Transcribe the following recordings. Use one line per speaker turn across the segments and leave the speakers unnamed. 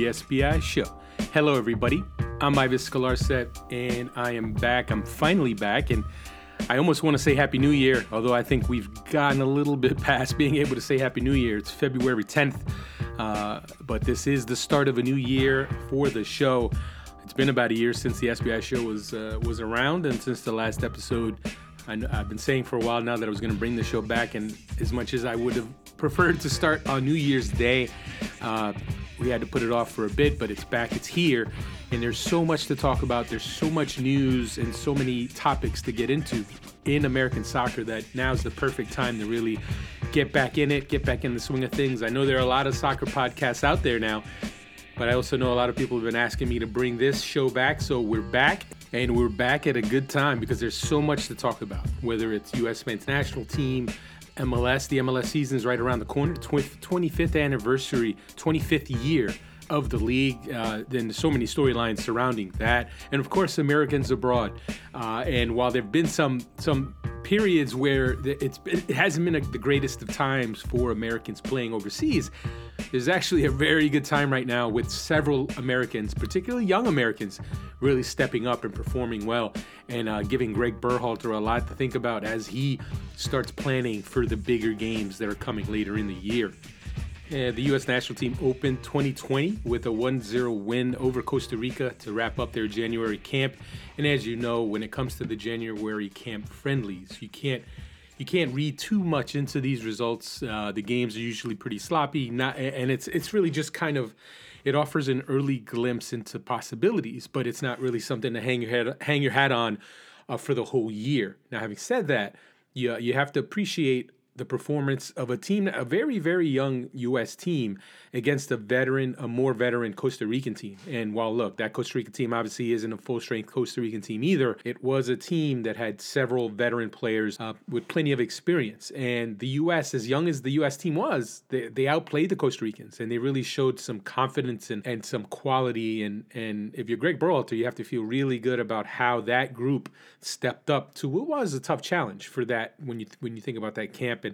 The SBI Show. Hello, everybody. I'm Ives Galarcep, and I am back. I'm finally back, and I almost want to say Happy New Year, although I think we've gotten a little bit past being able to say Happy New Year. It's February 10th, uh, but this is the start of a new year for the show. It's been about a year since the SBI Show was uh, was around, and since the last episode, I, have been saying for a while now that I was going to bring the show back, and as much as I would have preferred to start on New Year's Day. Uh, we had to put it off for a bit, but it's back, it's here, and there's so much to talk about. There's so much news and so many topics to get into in American soccer that now's the perfect time to really get back in it, get back in the swing of things. I know there are a lot of soccer podcasts out there now, but I also know a lot of people have been asking me to bring this show back, so we're back. And we're back at a good time because there's so much to talk about, whether it's U.S. men's national team, MLS. The MLS season is right around the corner. 25th anniversary, 25th year of the league. Uh, then so many storylines surrounding that, and of course, Americans abroad. Uh, and while there've been some some periods where it's it hasn't been a, the greatest of times for Americans playing overseas, there's actually a very good time right now with several Americans, particularly young Americans, really stepping up and performing well and uh, giving Greg Berhalter a lot to think about as he starts planning for the bigger games that are coming later in the year. The U.S. national team opened 2020 with a 1 0 win over Costa Rica to wrap up their January camp. And as you know, when it comes to the January camp friendlies, you can't you can't read too much into these results. Uh, the games are usually pretty sloppy, not, and it's it's really just kind of it offers an early glimpse into possibilities, but it's not really something to hang your head hang your hat on uh, for the whole year. Now, having said that, you you have to appreciate the performance of a team, a very, very young U.S. team against a veteran, a more veteran Costa Rican team. And while look, that Costa Rican team obviously isn't a full strength Costa Rican team either, it was a team that had several veteran players uh, with plenty of experience. And the U.S., as young as the U.S. team was, they, they outplayed the Costa Ricans and they really showed some confidence and, and some quality. And, and if you're Greg Berhalter, you have to feel really good about how that group stepped up to what was a tough challenge for that when you when you think about that camp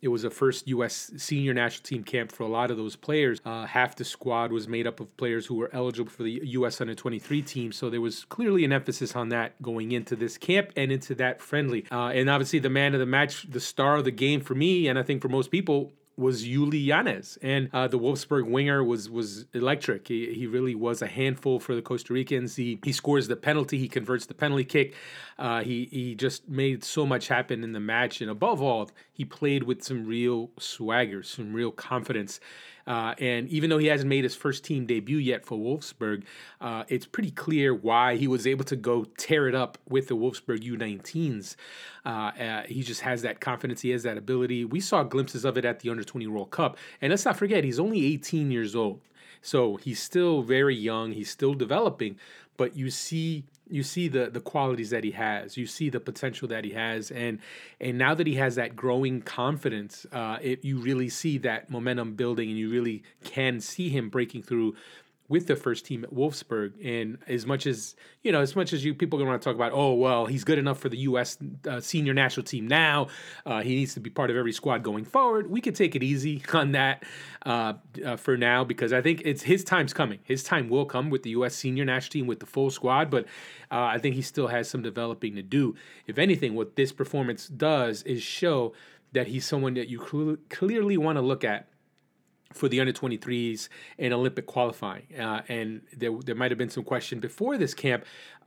it was a first U.S. senior national team camp for a lot of those players. Uh, half the squad was made up of players who were eligible for the U.S. under 23 team. So there was clearly an emphasis on that going into this camp and into that friendly. Uh, and obviously, the man of the match, the star of the game for me, and I think for most people, was Uly Llanez, and uh, the Wolfsburg winger was was electric. He, he really was a handful for the Costa Ricans. He he scores the penalty, he converts the penalty kick. Uh, he he just made so much happen in the match, and above all, he played with some real swagger, some real confidence. Uh, and even though he hasn't made his first team debut yet for Wolfsburg, uh, it's pretty clear why he was able to go tear it up with the Wolfsburg U19s. Uh, uh, he just has that confidence. He has that ability. We saw glimpses of it at the Under 20 World Cup. And let's not forget, he's only 18 years old. So he's still very young. He's still developing. But you see you see the the qualities that he has. You see the potential that he has. And and now that he has that growing confidence uh, it, you really see that momentum building and you really can see him breaking through with the first team at Wolfsburg. And as much as you know, as much as you people are going to talk about, oh well, he's good enough for the U.S. Uh, senior national team now. Uh, he needs to be part of every squad going forward. We could take it easy on that uh, uh for now because I think it's his time's coming. His time will come with the U.S. senior national team with the full squad, but uh, I think he still has some developing to do. If anything, what this performance does is show that he's someone that you cl- clearly want to look at for the under 23s and Olympic qualifying. Uh, and there, there might have been some question before this camp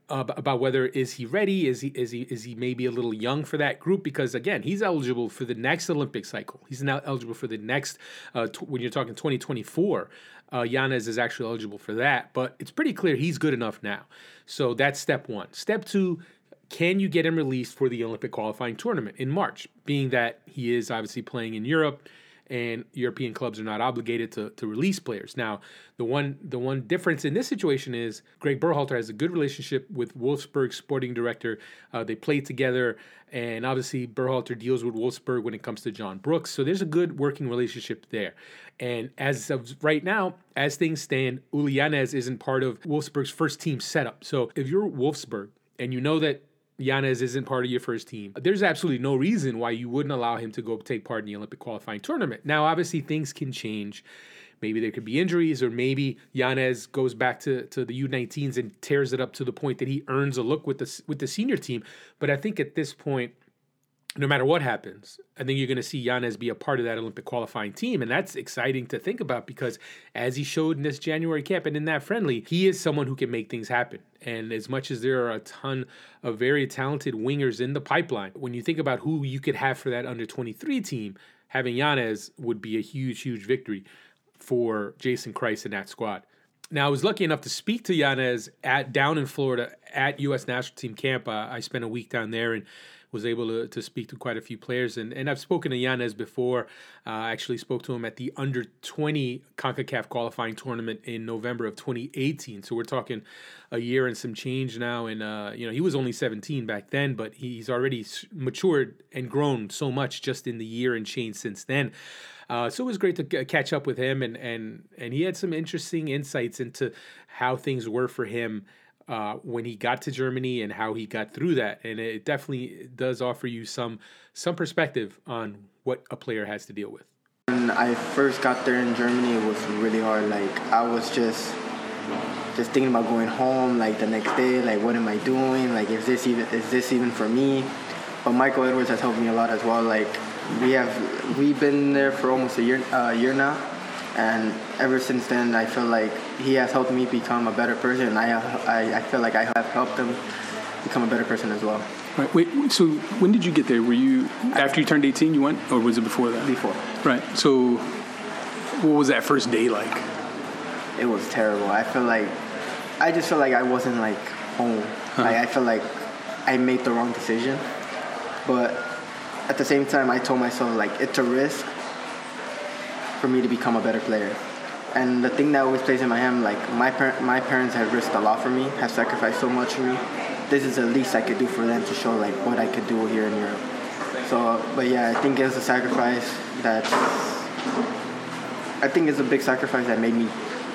uh, about whether is he ready? Is he is he is he maybe a little young for that group? Because again, he's eligible for the next Olympic cycle. He's now eligible for the next uh, t- when you're talking 2024. Uh, is actually eligible for that, but it's pretty clear he's good enough now. So that's step one. Step two, can you get him released for the Olympic qualifying tournament in March? Being that he is obviously playing in Europe and European clubs are not obligated to, to release players. Now, the one the one difference in this situation is Greg Berhalter has a good relationship with Wolfsburg sporting director. Uh, they play together, and obviously Berhalter deals with Wolfsburg when it comes to John Brooks. So there's a good working relationship there. And as of right now, as things stand, Uly Llanez isn't part of Wolfsburg's first team setup. So if you're Wolfsburg and you know that Llanez isn't part of your first team, there's absolutely no reason why you wouldn't allow him to go take part in the Olympic qualifying tournament. Now, obviously, things can change maybe there could be injuries, or maybe Llanez goes back to, to the U19s and tears it up to the point that he earns a look with the with the senior team. But I think at this point, no matter what happens, I think you're going to see Llanez be a part of that Olympic qualifying team. And that's exciting to think about because as he showed in this January camp and in that friendly, he is someone who can make things happen. And as much as there are a ton of very talented wingers in the pipeline, when you think about who you could have for that under 23 team, having Llanez would be a huge, huge victory for Jason Kreis and that squad. Now, I was lucky enough to speak to Llanez at down in Florida at U.S. national team camp. Uh, I spent a week down there and was able to, to speak to quite a few players. And, and I've spoken to Llanez before. Uh, I actually spoke to him at the under 20 CONCACAF qualifying tournament in November of 2018. So we're talking a year and some change now. And, uh, you know, he was only 17 back then, but he's already matured and grown so much just in the year and change since then. Uh, so it was great to catch up with him, and and and he had some interesting insights into how things were for him uh, when he got to Germany and how he got through that. And it definitely does offer you some some perspective on what a player has to deal with.
When I first got there in Germany, it was really hard. Like I was just just thinking about going home. Like the next day, like what am I doing? Like is this even is this even for me? But Michael Edwards has helped me a lot as well. Like we have we've been there for almost a year uh, year now and ever since then I feel like he has helped me become a better person and I, I, I feel like I have helped him become a better person as well.
Right. Wait. So when did you get there? Were you after you turned 18? You went, or was it before that?
Before.
Right. So, what was that first day like?
It was terrible. I feel like I just feel like I wasn't like home. Huh. I feel like I made the wrong decision, but at the same time, I told myself like it's a risk for me to become a better player. And the thing that always plays in my head, like my par- my parents have risked a lot for me, have sacrificed so much for me. This is the least I could do for them to show like what I could do here in Europe. So, but yeah, I think it was a sacrifice that I think it's a big sacrifice that made me.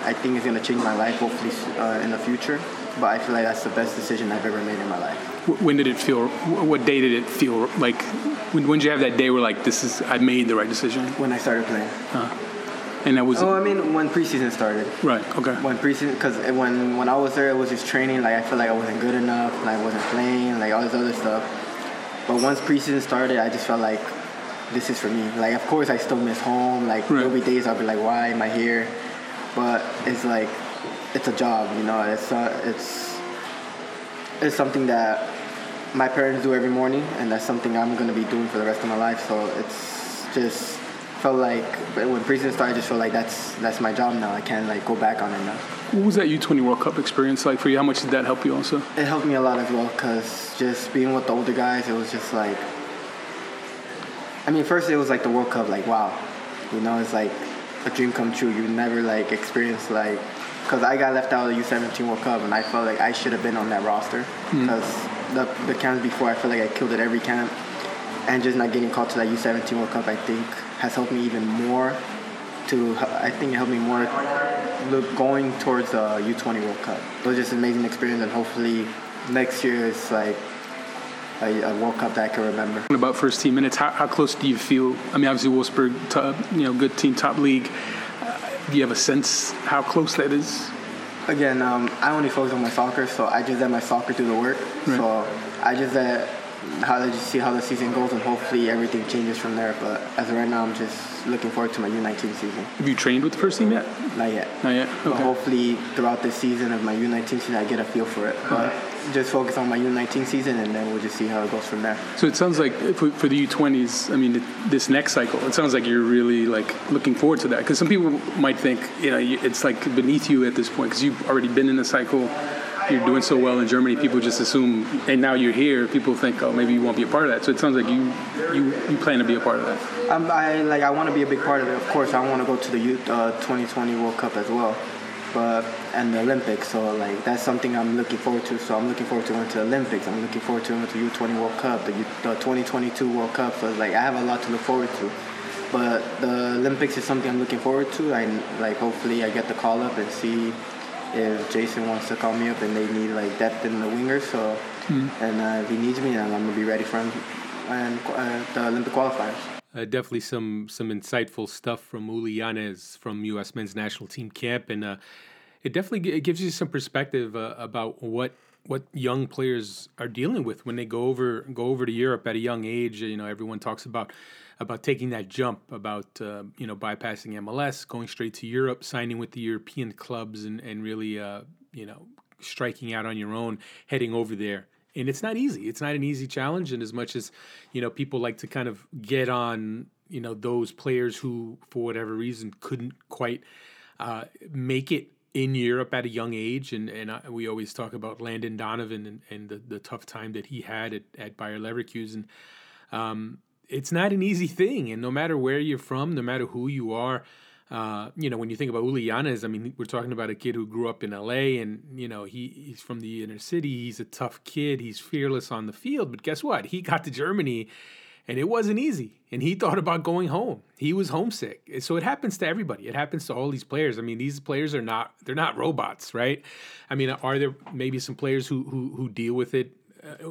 I think it's gonna change my life hopefully uh, in the future. But I feel like that's the best decision I've ever made in my life.
When did it feel? What day did it feel like? When, when did you have that day where like this is I made the right decision?
When I started playing.
Huh. And that was.
Oh, I mean, when preseason started.
Right. Okay.
When preseason, because when when I was there, it was just training. Like I felt like I wasn't good enough. Like I wasn't playing. Like all this other stuff. But once preseason started, I just felt like this is for me. Like of course I still miss home. Like right. there'll be days I'll be like, why am I here? But it's like it's a job. You know, it's it's it's something that my parents do every morning, and that's something I'm gonna be doing for the rest of my life. So it's just felt like when preseason started, I just felt like that's that's my job now. I can't like go back on it now.
What was that U20 World Cup experience like for you? How much did that help you also?
It helped me a lot as well because just being with the older guys, it was just like. I mean, first it was like the World Cup, like wow, you know, it's like a dream come true. You never like experience like because I got left out of the U17 World Cup and I felt like I should have been on that roster because mm. the the camps before I felt like I killed it every camp and just not getting called to that U17 World Cup I think has helped me even more to I think it helped me more look going towards the U20 World Cup. It was just an amazing experience and hopefully next year is like a, a, World Cup that I can remember.
About first team minutes, how, how close do you feel? I mean, obviously Wolfsburg, top, you know, good team, top league do you have a sense how close that is?
Again, um, I only focus on my soccer, so I just let my soccer do the work. Right. So I just let how I just see how the season goes, and hopefully everything changes from there. But as of right now, I'm just looking forward to my U19 season.
Have you trained with the first team yet?
Not yet.
Not yet. Okay.
But hopefully throughout this season of my U19 season, I get a feel for it. But just focus on my U19 season, and then we'll just see how it goes from there.
So it sounds like for, for the U20s, I mean, this next cycle, it sounds like you're really like looking forward to that. Because some people might think, you know, it's like beneath you at this point because you've already been in the cycle. You're doing so well in Germany. People just assume, and now you're here. People think, oh, maybe you won't be a part of that. So it sounds like you you, you plan to be a part of that.
Um, I like I want to be a big part of it. Of course, I want to go to the U, uh, 2020 World Cup as well but and the Olympics. So like that's something I'm looking forward to. So I'm looking forward to going to the Olympics. I'm looking forward to going to U20 World Cup, the, U, the 2022 World Cup. So like I have a lot to look forward to. But the Olympics is something I'm looking forward to. I like hopefully I get the call up and see if Jason wants to call me up and they need like depth in the wingers. So mm. and uh, if he needs me, then I'm gonna be ready for him and uh, the Olympic qualifiers.
Uh, definitely some some insightful stuff from Uly Llanez from U.S. Men's National Team camp, and uh, it definitely g- it gives you some perspective uh, about what what young players are dealing with when they go over go over to Europe at a young age. You know, everyone talks about about taking that jump, about uh, you know bypassing MLS, going straight to Europe, signing with the European clubs, and and really uh, you know striking out on your own, heading over there and it's not easy. It's not an easy challenge. And as much as you know, people like to kind of get on, you know, those players who, for whatever reason, couldn't quite uh, make it in Europe at a young age, and and uh, we always talk about Landon Donovan and, and the, the tough time that he had at, at Bayer Leverkusen. Um, it's not an easy thing, and no matter where you're from, no matter who you are, uh, you know, when you think about Uly Llanez, I mean, we're talking about a kid who grew up in LA and, you know, he, he's from the inner city. He's a tough kid. He's fearless on the field. But guess what? He got to Germany and it wasn't easy. And he thought about going home. He was homesick. So it happens to everybody. It happens to all these players. I mean, these players are not, they're not robots, right? I mean, are there maybe some players who, who, who deal with it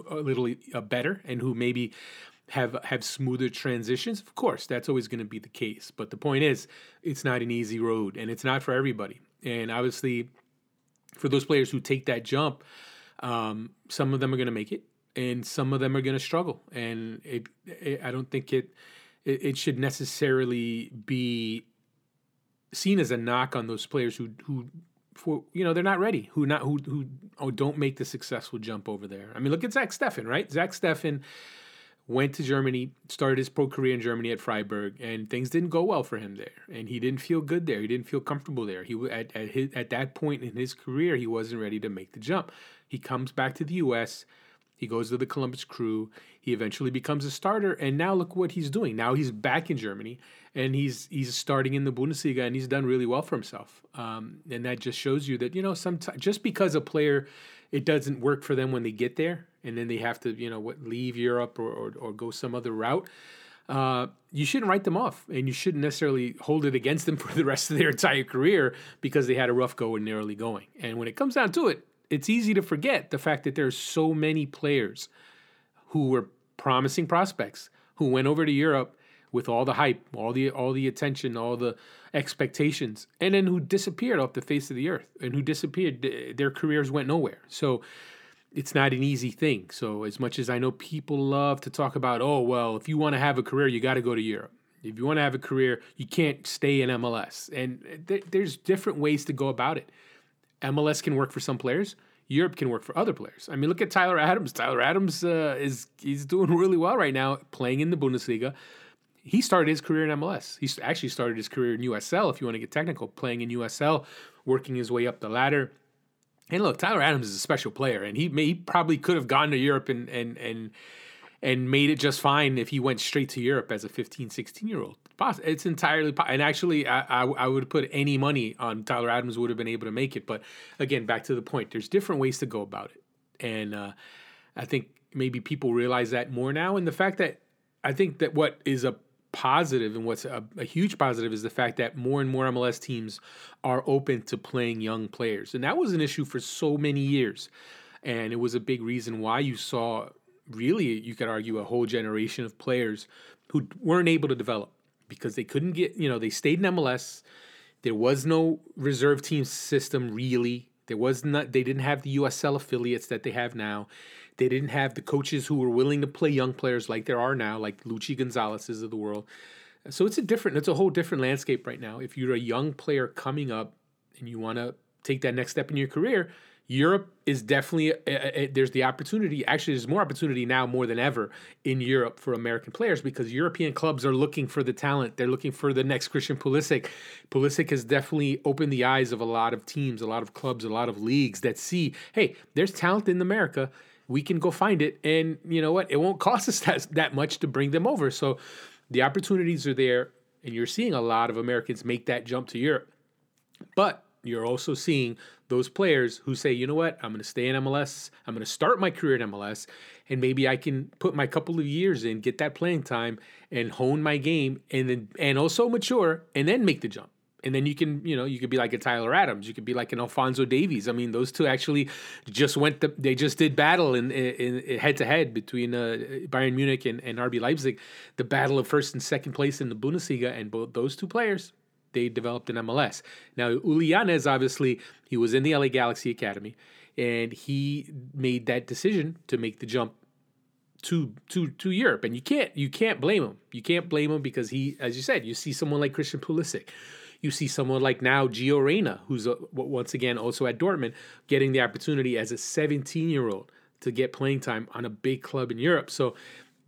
a little uh, better and who maybe have have smoother transitions of course that's always going to be the case. But the point is it's not an easy road and it's not for everybody. And obviously for those players who take that jump um, some of them are going to make it and some of them are going to struggle. And it, it, i don't think it, it it should necessarily be seen as a knock on those players who who for you know they're not ready who not who who oh, don't make the successful jump over there. I mean look at zach steffen right? Zach steffen went to Germany, started his pro career in Germany at Freiburg, and things didn't go well for him there. And he didn't feel good there. He didn't feel comfortable there. He at at, his, at that point in his career, he wasn't ready to make the jump. He comes back to the U.S. He goes to the Columbus Crew. He eventually becomes a starter, and now look what he's doing. Now he's back in Germany, and he's he's starting in the Bundesliga, and he's done really well for himself. Um, and that just shows you that you know, sometimes just because a player it doesn't work for them when they get there, and then they have to, you know, what, leave Europe or, or, or go some other route. Uh, you shouldn't write them off, and you shouldn't necessarily hold it against them for the rest of their entire career because they had a rough go in the early going. And when it comes down to it, it's easy to forget the fact that there are so many players who were promising prospects who went over to Europe with all the hype, all the all the attention, all the expectations, and then who disappeared off the face of the earth, and who disappeared, their careers went nowhere. So it's not an easy thing. So as much as I know people love to talk about, oh well, if you want to have a career, you got to go to Europe. If you want to have a career, you can't stay in MLS. And th- there's different ways to go about it. MLS can work for some players. Europe can work for other players. I mean, look at Tyler Adams. Tyler Adams uh, is he's doing really well right now, playing in the Bundesliga. He started his career in MLS. He actually started his career in USL, if you want to get technical, playing in USL, working his way up the ladder and look, Tyler Adams is a special player, and he may, he probably could have gone to Europe and and and and made it just fine if he went straight to Europe as a 15, 16 year old. It's entirely possible. and actually, I, I, I would put any money on Tyler Adams would have been able to make it. But again, back to the point, there's different ways to go about it, and uh, I think maybe people realize that more now. And the fact that I think that what is a positive and what's a, a, huge positive is the fact that more and more MLS teams are open to playing young players. And that was an issue for so many years. And it was a big reason why you saw really, you could argue, a whole generation of players who weren't able to develop because they couldn't get, you know, they stayed in MLS. There was no reserve team system really. There was not, they didn't have the USL affiliates that they have now. They didn't have the coaches who were willing to play young players like there are now, like Luchi Gonzalez's of the world. So it's a different, it's a whole different landscape right now. If you're a young player coming up and you want to take that next step in your career, Europe is definitely a, a, a, there's the opportunity. Actually, there's more opportunity now more than ever in Europe for American players because European clubs are looking for the talent. They're looking for the next Christian Pulisic. Pulisic has definitely opened the eyes of a lot of teams, a lot of clubs, a lot of leagues that see, hey, there's talent in America we can go find it. And you know what? It won't cost us that, that much to bring them over. So the opportunities are there. And you're seeing a lot of Americans make that jump to Europe. But you're also seeing those players who say, you know what, I'm going to stay in MLS. I'm going to start my career in MLS. And maybe I can put my couple of years in, get that playing time, and hone my game, and then and also mature, and then make the jump. And then you can, you know, you could be like a Tyler Adams. You could be like an Alphonso Davies. I mean, those two actually just went. The, they just did battle in head to head between uh, Bayern Munich and, and RB Leipzig, the battle of first and second place in the Bundesliga, and both those two players they developed in MLS. Now, Uly Llanez, obviously, he was in the LA Galaxy Academy, and he made that decision to make the jump to to to Europe. And you can't you can't blame him. You can't blame him because he, as you said, you see someone like Christian Pulisic. You see someone like now Gio Reyna, who's uh, a, once again also at Dortmund, getting the opportunity as a 17 year old to get playing time on a big club in Europe. So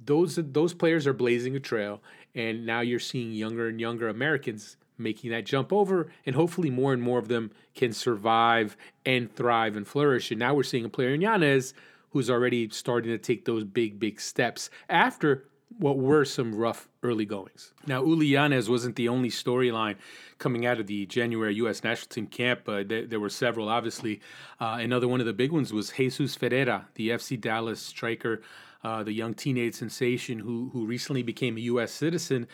those those players are blazing a trail, and now you're seeing younger and younger Americans making that jump over, and hopefully more and more of them can survive and thrive and flourish. And now we're seeing a player in Llanez who's already starting to take those big, big steps after what were some rough early goings. Now, Uly Llanez wasn't the only storyline coming out of the January U.S. national team camp. Uh, there, there, were several, obviously. Uh, another one of the big ones was Jesus Ferreira, the FC Dallas striker, uh, the young teenage sensation who who recently became a U.S. citizen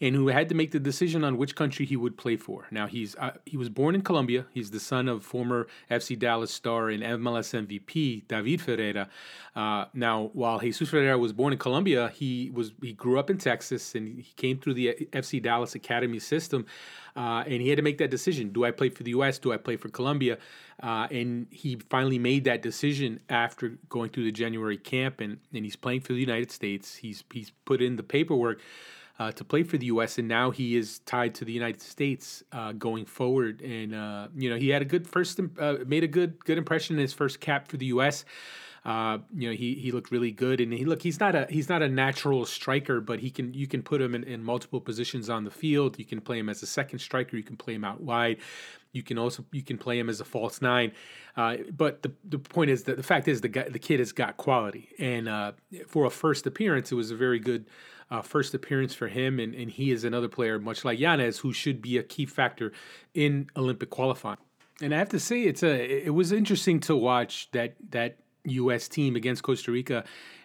and who had to make the decision on which country he would play for. Now he's uh, he was born in Colombia. He's the son of former FC Dallas star and MLS MVP David Ferreira. Uh, now, while Jesus Ferreira was born in Colombia, he was he grew up in Texas and he came through the FC Dallas academy system. Uh, and he had to make that decision: Do I play for the U.S.? Do I play for Colombia? Uh, and he finally made that decision after going through the January camp, and, and he's playing for the United States. He's he's put in the paperwork uh, to play for the U.S. and now he is tied to the United States uh, going forward. And uh, you know he had a good first, uh, made a good good impression in his first cap for the U.S. Uh, you know he he looked really good, and he look he's not a he's not a natural striker, but he can you can put him in, in multiple positions on the field. You can play him as a second striker. You can play him out wide. You can also you can play him as a false nine, uh, but the the point is that the fact is the guy, the kid has got quality, and uh, for a first appearance, it was a very good uh, first appearance for him, and, and he is another player, much like Llanez, who should be a key factor in Olympic qualifying. And I have to say, it's a it was interesting to watch that that U.S. team against Costa Rica,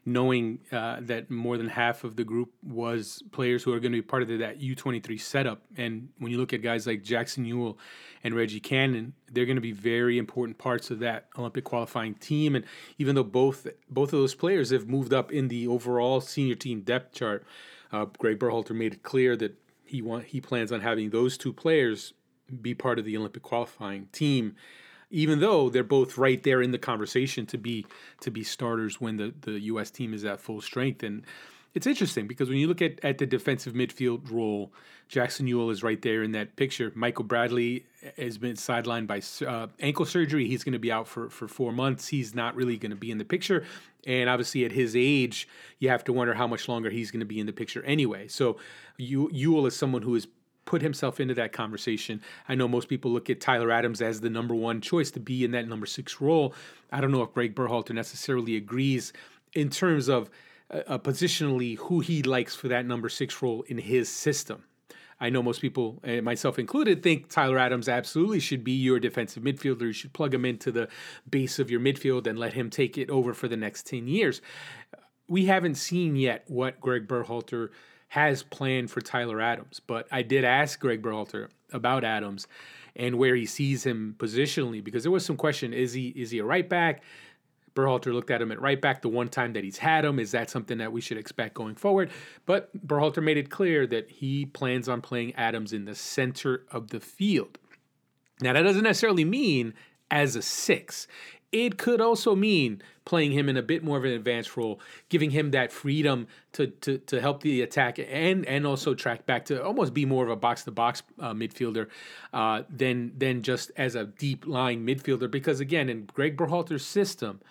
knowing uh, that more than half of the group was players who are going to be part of that U23 setup. And when you look at guys like Jackson Yueill and Reggie Cannon, they're going to be very important parts of that Olympic qualifying team. And even though both both of those players have moved up in the overall senior team depth chart, uh, Greg Berhalter made it clear that he want he plans on having those two players be part of the Olympic qualifying team even though they're both right there in the conversation to be to be starters when the, the US team is at full strength. And it's interesting because when you look at, at the defensive midfield role, Jackson Yueill is right there in that picture. Michael Bradley has been sidelined by uh, ankle surgery. He's going to be out for, for four months. He's not really going to be in the picture. And obviously, at his age, you have to wonder how much longer he's going to be in the picture anyway. So, Yueill is someone who is put himself into that conversation. I know most people look at Tyler Adams as the number one choice to be in that number six role. I don't know if Greg Berhalter necessarily agrees in terms of uh, uh, positionally who he likes for that number six role in his system. I know most people, uh, myself included, think Tyler Adams absolutely should be your defensive midfielder. You should plug him into the base of your midfield and let him take it over for the next 10 years. We haven't seen yet what Greg Berhalter has planned for Tyler Adams. But I did ask Greg Berhalter about Adams and where he sees him positionally because there was some question: is he is he a right back? Berhalter looked at him at right back the one time that he's had him. Is that something that we should expect going forward? But Berhalter made it clear that he plans on playing Adams in the center of the field. Now, that doesn't necessarily mean as a six. It could also mean playing him in a bit more of an advanced role, giving him that freedom to to, to help the attack and and also track back to almost be more of a box to box midfielder uh, than than just as a deep lying midfielder. Because again, in Greg Berhalter's system,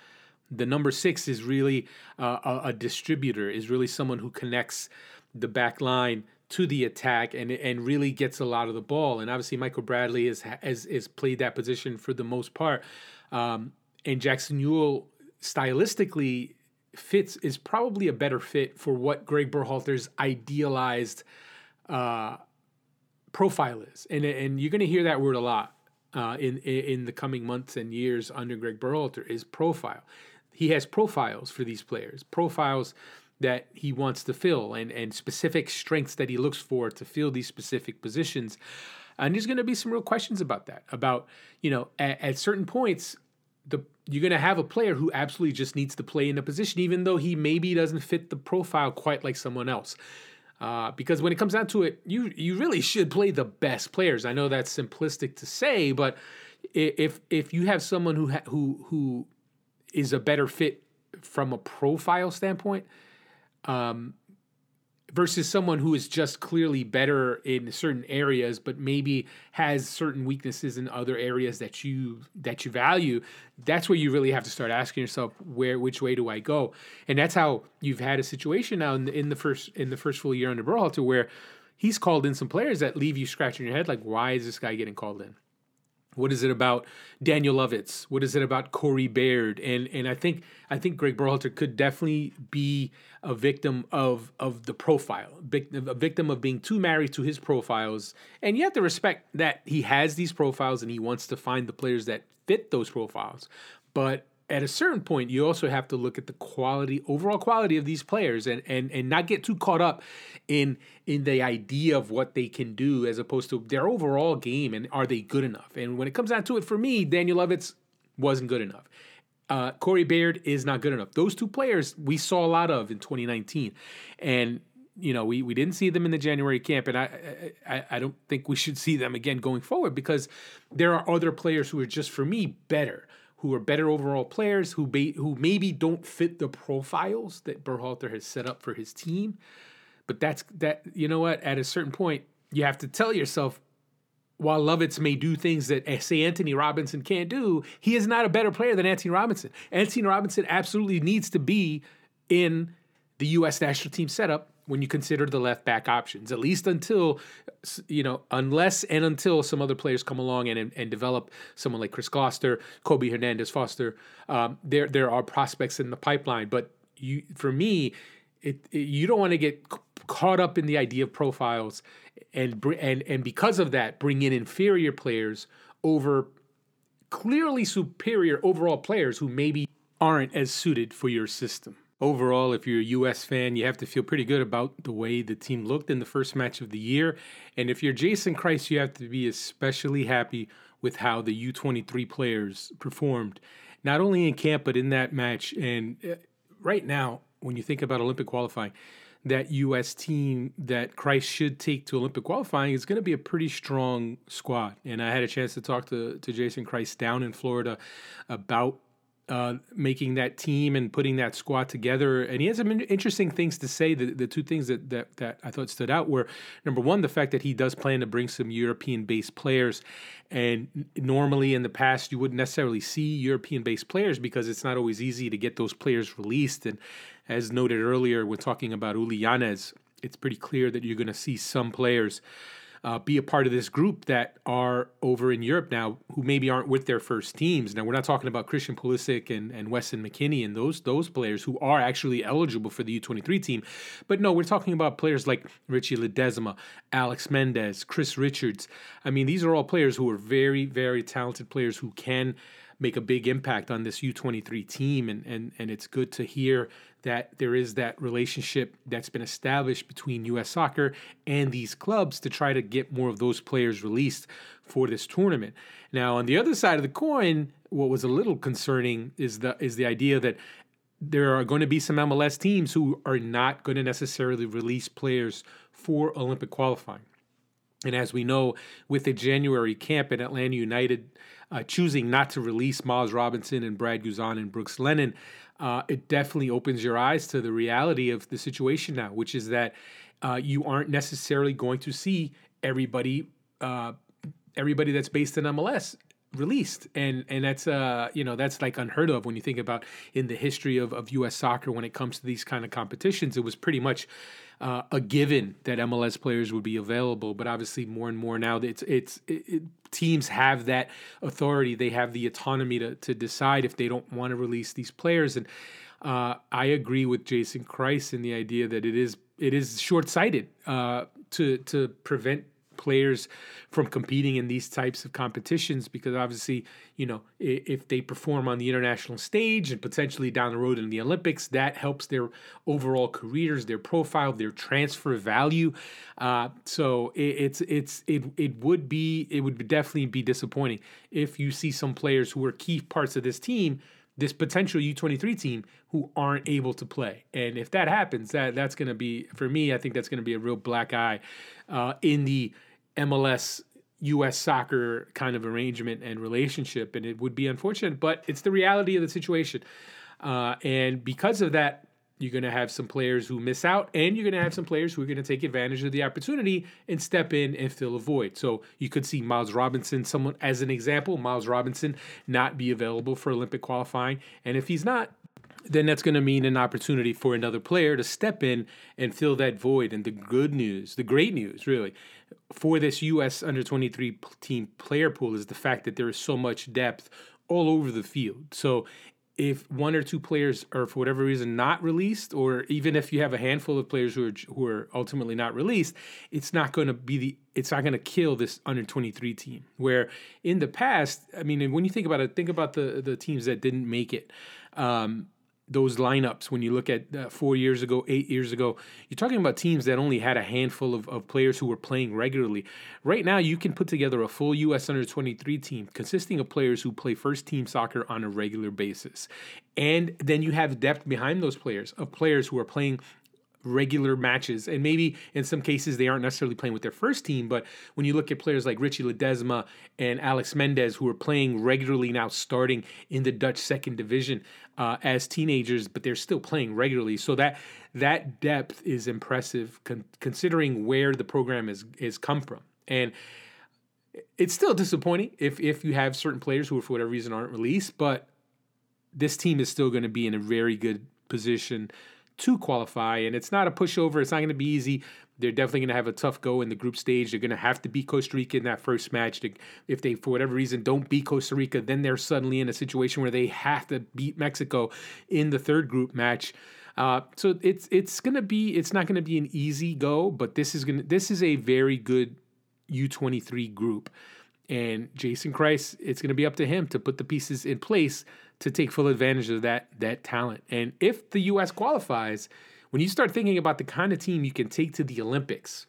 the number six is really uh, a, a distributor, is really someone who connects the back line to the attack and and really gets a lot of the ball. And obviously, Michael Bradley has has, played that position for the most part. Um, and Jackson Yueill stylistically fits is probably a better fit for what Greg Berhalter's idealized uh, profile is, and and you're going to hear that word a lot uh, in in the coming months and years under Greg Berhalter is profile. He has profiles for these players, profiles that he wants to fill, and and specific strengths that he looks for to fill these specific positions. And there's going to be some real questions about that. About you know, at, at certain points, the you're going to have a player who absolutely just needs to play in a position, even though he maybe doesn't fit the profile quite like someone else. Uh, because when it comes down to it, you you really should play the best players. I know that's simplistic to say, but if if you have someone who ha- who who is a better fit from a profile standpoint, um, versus someone who is just clearly better in certain areas but maybe has certain weaknesses in other areas that you that you value that's where you really have to start asking yourself where which way do I go? And that's how you've had a situation now in the, in the first in the first full year under Berhalter where he's called in some players that leave you scratching your head like why is this guy getting called in what is it about Daniel Lovitz? What is it about Corey Baird? And and I think I think Greg Berhalter could definitely be a victim of of the profile, a victim of being too married to his profiles. And you have to respect that he has these profiles and he wants to find the players that fit those profiles. But at a certain point, you also have to look at the quality, overall quality of these players, and and and not get too caught up in in the idea of what they can do as opposed to their overall game and are they good enough. And when it comes down to it, for me, Daniel Lovitz wasn't good enough. Uh, Corey Baird is not good enough. Those two players we saw a lot of in 2019, and you know we we didn't see them in the January camp, and I, I I don't think we should see them again going forward because there are other players who are just for me better who are better overall players who be, who maybe don't fit the profiles that Berhalter has set up for his team. But that's that you know what at a certain point you have to tell yourself while Lovitz may do things that say Antonee Robinson can't do, he is not a better player than Antonee Robinson. Antonee Robinson absolutely needs to be in the U.S. national team setup when you consider the left back options, at least until, you know, unless and until some other players come along and, and develop someone like Chris Gloster, Kobe Hernandez Foster. Um, there, there are prospects in the pipeline, but you, for me, it, it you don't want to get caught up in the idea of profiles and and and because of that, bring in inferior players over clearly superior overall players who maybe aren't as suited for your system overall, if you're a U.S. fan, you have to feel pretty good about the way the team looked in the first match of the year. And if you're Jason Kreis, you have to be especially happy with how the U23 players performed, not only in camp, but in that match. And uh, right now, when you think about Olympic qualifying, that U.S. team that Kreis should take to Olympic qualifying is going to be a pretty strong squad. And I had a chance to talk to, to Jason Kreis down in Florida about uh, making that team and putting that squad together. And he has some interesting things to say. The, the two things that, that, that I thought stood out were number one, the fact that he does plan to bring some European based players. And normally in the past, you wouldn't necessarily see European based players because it's not always easy to get those players released. And as noted earlier, when talking about Uly Llanez, it's pretty clear that you're going to see some players uh, be a part of this group that are over in Europe now who maybe aren't with their first teams. Now we're not talking about Christian Pulisic and, and Weston McKennie and those those players who are actually eligible for the U23 team. But no, we're talking about players like Richie Ledezma, Alex Mendez, Chris Richards. I mean, these are all players who are very, very talented players who can make a big impact on this U23 team. And, and, and it's good to hear that there is that relationship that's been established between U.S. soccer and these clubs to try to get more of those players released for this tournament. Now, on the other side of the coin, what was a little concerning is the is the idea that there are going to be some MLS teams who are not going to necessarily release players for Olympic qualifying. And as we know, with the January camp at Atlanta United uh, choosing not to release Miles Robinson and Brad Guzan and Brooks Lennon, uh, it definitely opens your eyes to the reality of the situation now, which is that uh, you aren't necessarily going to see everybody uh, everybody that's based in MLS released. And and that's uh you know that's like unheard of when you think about in the history of, of US soccer when it comes to these kind of competitions. It was pretty much uh, a given that MLS players would be available. But obviously more and more now it's it's it, it, teams have that authority. They have the autonomy to to decide if they don't want to release these players. And uh, I agree with Jason Kreis in the idea that it is it is short sighted uh, to to prevent players from competing in these types of competitions because obviously, you know, if they perform on the international stage and potentially down the road in the Olympics, that helps their overall careers, their profile, their transfer value. Uh, so it, it's it's it it would be it would definitely be disappointing if you see some players who are key parts of this team this potential U23 team who aren't able to play. And if that happens, that that's going to be for me. I think that's going to be a real black eye uh, in the MLS U.S. soccer kind of arrangement and relationship, and it would be unfortunate, but it's the reality of the situation. Uh, and because of that, you're going to have some players who miss out, and you're going to have some players who are going to take advantage of the opportunity and step in and fill a void. So you could see Miles Robinson, someone as an example, Miles Robinson not be available for Olympic qualifying. And if he's not, then that's going to mean an opportunity for another player to step in and fill that void. And the good news, the great news, really, for this U.S. under 23 team player pool is the fact that there is so much depth all over the field. So if one or two players are for whatever reason not released, or even if you have a handful of players who are who are ultimately not released, it's not going to be the it's not going to kill this under 23 team. Where in the past, I mean, when you think about it, think about the the teams that didn't make it. Um, those lineups when you look at uh, four years ago, eight years ago, you're talking about teams that only had a handful of, of players who were playing regularly. Right now, you can put together a full U.S. under 23 team consisting of players who play first team soccer on a regular basis. And then you have depth behind those players of players who are playing regular matches. And maybe in some cases they aren't necessarily playing with their first team, but when you look at players like Richie Ledezma and Alex Mendez, who are playing regularly now, starting in the Dutch second division uh, as teenagers, but they're still playing regularly. So that that depth is impressive, con- considering where the program is is come from. And it's still disappointing if if you have certain players who, for whatever reason, aren't released, but this team is still going to be in a very good position to qualify. And it's not a pushover. It's not going to be easy. They're definitely going to have a tough go in the group stage. They're going to have to beat Costa Rica in that first match. If they, for whatever reason, don't beat Costa Rica, then they're suddenly in a situation where they have to beat Mexico in the third group match. Uh, so it's it's gonna be it's not gonna be an easy go, but this is gonna this is a very good U twenty three group, and Jason Kreis, it's gonna be up to him to put the pieces in place to take full advantage of that that talent. And if the U.S. qualifies, when you start thinking about the kind of team you can take to the Olympics,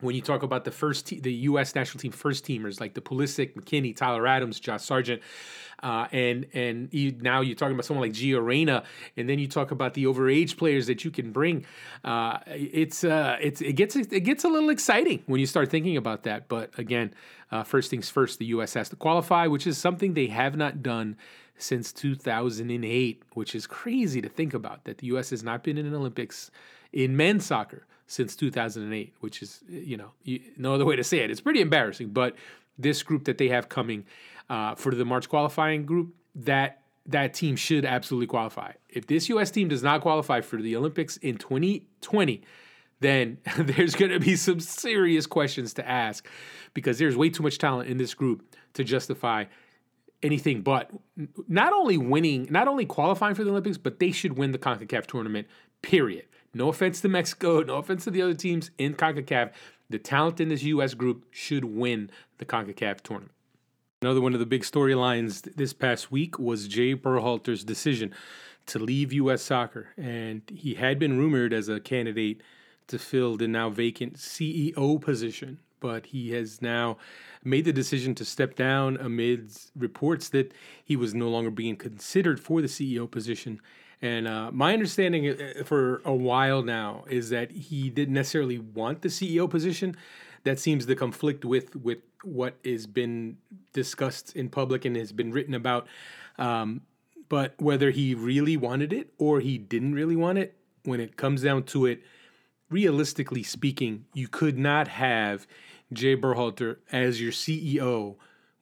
when you talk about the first te- the U.S. national team first teamers like the Pulisic, McKennie, Tyler Adams, Josh Sargent, uh, and and you, now you're talking about someone like Gio Reyna, and then you talk about the overage players that you can bring. Uh, it's uh, it's it gets it gets a little exciting when you start thinking about that. But again, uh, first things first, the U.S. has to qualify, which is something they have not done since 2008, which is crazy to think about that the U.S. has not been in an Olympics in men's soccer since 2008, which is, you know, no other way to say it. It's pretty embarrassing. But this group that they have coming uh, for the March qualifying group, that that team should absolutely qualify. If this U.S. team does not qualify for the Olympics in 2020, then there's going to be some serious questions to ask because there's way too much talent in this group to justify anything but not only winning, not only qualifying for the Olympics, but they should win the CONCACAF tournament, period. No offense to Mexico, no offense to the other teams in CONCACAF. The talent in this U.S. group should win the CONCACAF tournament. Another one of the big storylines this past week was Jay Berhalter's decision to leave U.S. soccer. And he had been rumored as a candidate to fill the now vacant CEO position but he has now made the decision to step down amid reports that he was no longer being considered for the CEO position. And uh, my understanding uh, for a while now is that he didn't necessarily want the CEO position. That seems to conflict with with what has been discussed in public and has been written about. Um, but whether he really wanted it or he didn't really want it, when it comes down to it, realistically speaking, you could not have Jay Berhalter as your CEO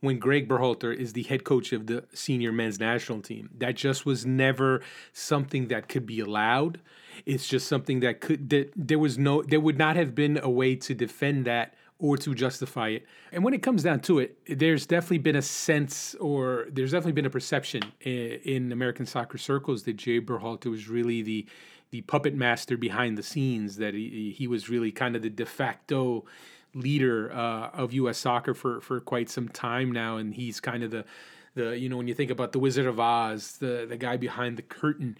when Greg Berhalter is the head coach of the senior men's national team. That just was never something that could be allowed. It's just something that could that there was no there would not have been a way to defend that or to justify it. And when it comes down to it, there's definitely been a sense or there's definitely been a perception in, in American soccer circles that Jay Berhalter was really the the puppet master behind the scenes that he, he was really kind of the de facto leader uh, of U.S. soccer for for quite some time now, and he's kind of the the you know when you think about the Wizard of Oz, the the guy behind the curtain,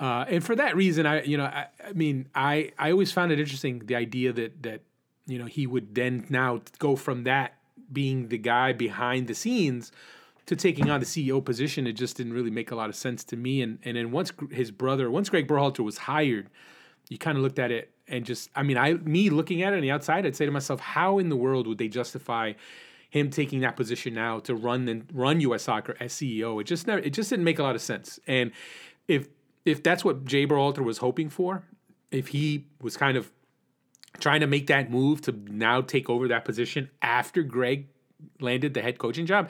uh, and for that reason, I you know I, I mean I I always found it interesting the idea that that you know he would then now go from that being the guy behind the scenes to taking on the CEO position. It just didn't really make a lot of sense to me. And and then once his brother, once Greg Berhalter was hired, you kind of looked at it and just I mean I me looking at it on the outside, I'd say to myself, how in the world would they justify him taking that position now to run and run U.S. Soccer as CEO? It just never it just didn't make a lot of sense. And if if that's what Jay Berhalter was hoping for, if he was kind of trying to make that move to now take over that position after Greg landed the head coaching job,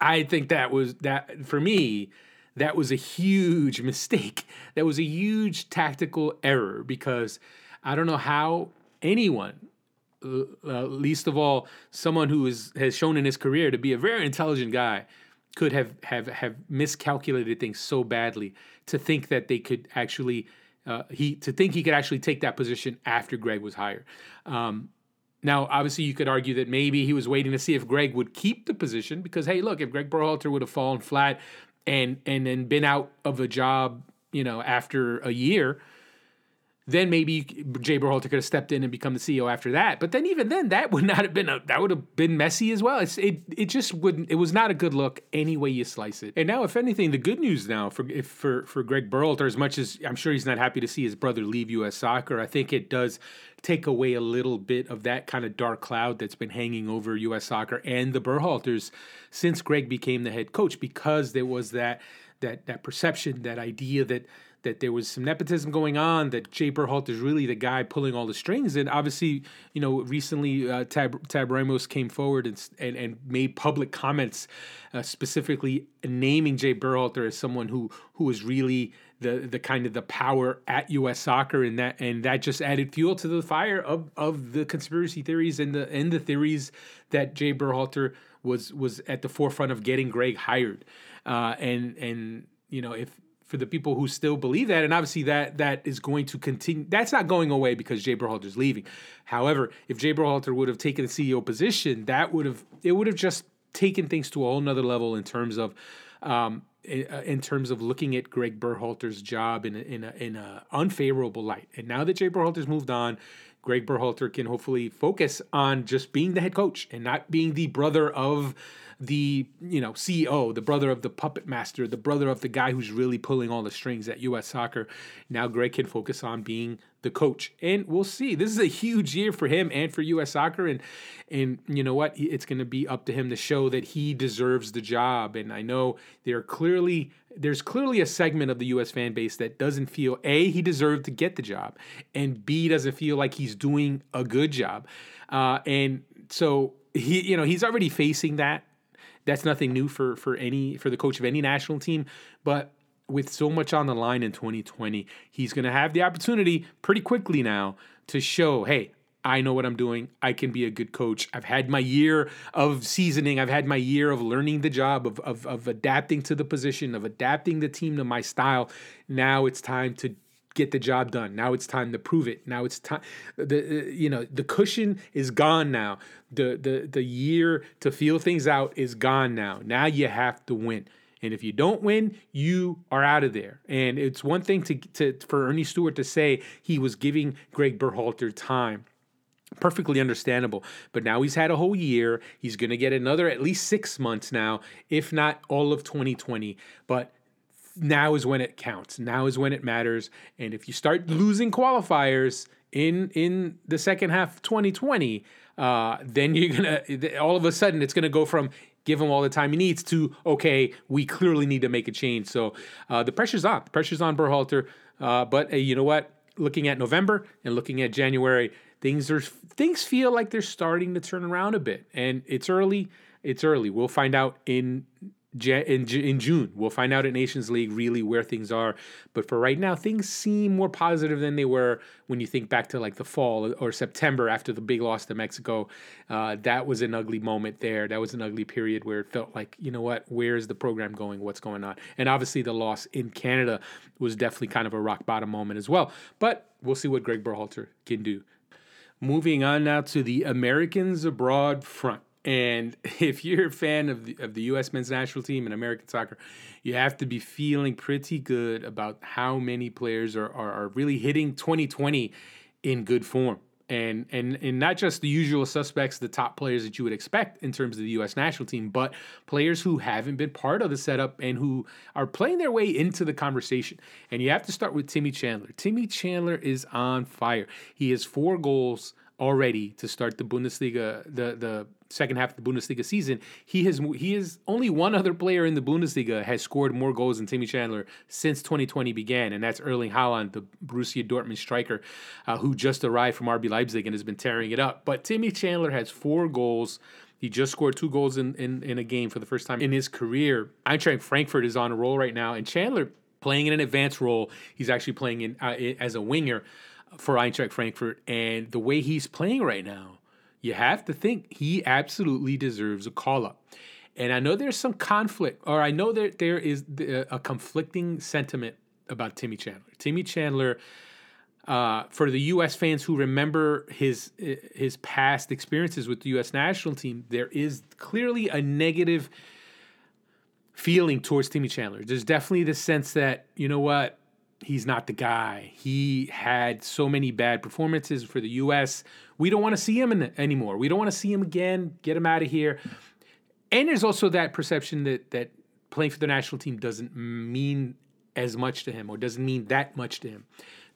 I think that was that for me that was a huge mistake. That was a huge tactical error because I don't know how anyone, uh, least of all someone who is, has shown in his career to be a very intelligent guy, could have, have, have miscalculated things so badly to think that they could actually uh, he to think he could actually take that position after Greg was hired. Um, now, obviously, you could argue that maybe he was waiting to see if Greg would keep the position because, hey, look, if Greg Berhalter would have fallen flat and and then been out of a job, you know, after a year, then maybe Jay Berhalter could have stepped in and become the CEO after that. But then even then, that would not have been a, that would have been messy as well. It's, it it just wouldn't. It was not a good look any way you slice it. And now, if anything, the good news now for if for for Greg Berhalter, as much as I'm sure he's not happy to see his brother leave U.S. Soccer, I think it does take away a little bit of that kind of dark cloud that's been hanging over U.S. Soccer and the Berhalters since Greg became the head coach, because there was that that that perception, that idea that that there was some nepotism going on, that Jay Berhalter is really the guy pulling all the strings. And obviously, you know, recently uh, Tab, Tab Ramos came forward and, and, and made public comments uh, specifically naming Jay Berhalter as someone who who was really the the kind of the power at U.S. Soccer, and that and that just added fuel to the fire of of the conspiracy theories and the and the theories that Jay Berhalter was was at the forefront of getting Greg hired, uh, and and you know if for the people who still believe that, and obviously that that is going to continue. That's not going away because Jay Berhalter is leaving. However, if Jay Berhalter would have taken the CEO position, that would have it would have just taken things to a whole nother level in terms of. Um, in terms of looking at Greg Berhalter's job in a, in a, in a unfavorable light, and now that Jay Berhalter's moved on, Greg Berhalter can hopefully focus on just being the head coach and not being the brother of the you know CEO, the brother of the puppet master, the brother of the guy who's really pulling all the strings at U.S. Soccer. Now Greg can focus on being the coach, and we'll see. This is a huge year for him and for U.S. Soccer, and and you know what? It's going to be up to him to show that he deserves the job. And I know there clearly there's clearly a segment of the U.S. fan base that doesn't feel a he deserved to get the job, and b doesn't feel like he's doing a good job, uh, and so he you know he's already facing that that's nothing new for for any for the coach of any national team, but with so much on the line in 2020, he's going to have the opportunity pretty quickly now to show, hey, I know what I'm doing. I can be a good coach. I've had my year of seasoning. I've had my year of learning the job, of, of, of adapting to the position, of adapting the team to my style. Now it's time to get the job done. Now it's time to prove it. Now it's time the uh, you know the cushion is gone now. The the the year to feel things out is gone now. Now you have to win. And if you don't win, you are out of there. And it's one thing to, to for Earnie Stewart to say he was giving Greg Berhalter time perfectly understandable. But now he's had a whole year. He's going to get another at least six months now, if not all of 2020. But now is when it counts. Now is when it matters. And if you start losing qualifiers in in the second half of 2020, uh, then you're gonna all of a sudden it's gonna go from give him all the time he needs to okay, we clearly need to make a change. So uh, the pressure's on. The pressure's on Berhalter. Uh, but you know what? Looking at November and looking at January, things are things feel like they're starting to turn around a bit. And it's early. It's early. We'll find out in in, in June. We'll find out at Nations League really where things are. But for right now, things seem more positive than they were when you think back to like the fall or September after the big loss to Mexico. Uh, that was an ugly moment there. That was an ugly period where it felt like, you know what, where's the program going? What's going on? And obviously, the loss in Canada was definitely kind of a rock bottom moment as well. But we'll see what Greg Berhalter can do. Moving on now to the Americans abroad front. And if you're a fan of the, of the U.S. men's national team and American soccer, you have to be feeling pretty good about how many players are, are, are really hitting 2020 in good form and and and not just the usual suspects, the top players that you would expect in terms of the U.S. national team, but players who haven't been part of the setup and who are playing their way into the conversation. And you have to start with Timmy Chandler. Timmy Chandler is on fire. He has four goals already to start the Bundesliga, the the second half of the Bundesliga season. He has he is only one other player in the Bundesliga has scored more goals than Timmy Chandler since 2020 began, and that's Erling Haaland, the Borussia Dortmund striker, uh, who just arrived from RB Leipzig and has been tearing it up. But Timmy Chandler has four goals. He just scored two goals in, in, in a game for the first time in his career. Eintracht Frankfurt is on a roll right now, and Chandler playing in an advanced role. He's actually playing in uh, as a winger for Eintracht Frankfurt, and the way he's playing right now, you have to think he absolutely deserves a call up. And I know there's some conflict, or I know that there is a conflicting sentiment about Timmy Chandler. Timmy Chandler, uh, for the U.S. fans who remember his his past experiences with the U.S. national team, there is clearly a negative feeling towards Timmy Chandler. There's definitely the sense that you know what he's not the guy. He had so many bad performances for the U.S. We don't want to see him in, anymore. We don't want to see him again. Get him out of here. And there's also that perception that that playing for the national team doesn't mean as much to him or doesn't mean that much to him.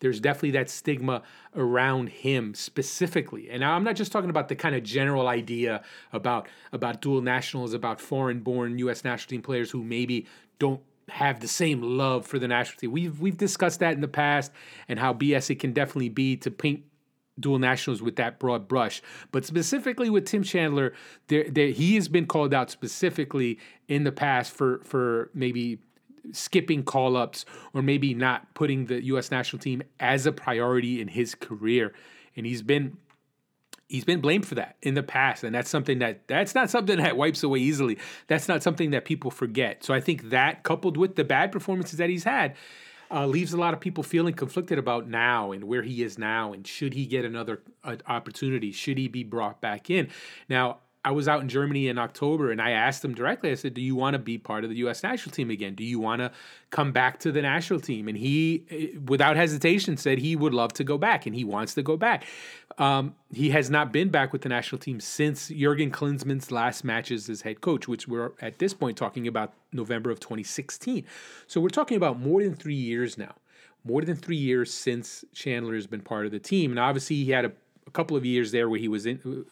There's definitely that stigma around him specifically. And I'm not just talking about the kind of general idea about about dual nationals, about foreign-born U.S. national team players who maybe don't have the same love for the national team. We've we've discussed that in the past and how BS it can definitely be to paint dual nationals with that broad brush. But specifically with Tim Chandler, there, there he has been called out specifically in the past for for maybe skipping call ups or maybe not putting the US national team as a priority in his career. And he's been he's been blamed for that in the past and that's something that that's not something that wipes away easily. That's not something that people forget. So i think that coupled with the bad performances that he's had uh, leaves a lot of people feeling conflicted about now and where he is now and should he get another uh, opportunity? Should he be brought back in? Now I was out in Germany in October and I asked him directly, I said, Do you want to be part of the US national team again? Do you want to come back to the national team? And he, eh, without hesitation, said he would love to go back and he wants to go back. Um, he has not been back with the national team since Jurgen Klinsmann's last matches as head coach, which we're at this point talking about November of 2016. So we're talking about more than three years now. More than three years since Chandler has been part of the team. And obviously, he had a a couple of years there where he was in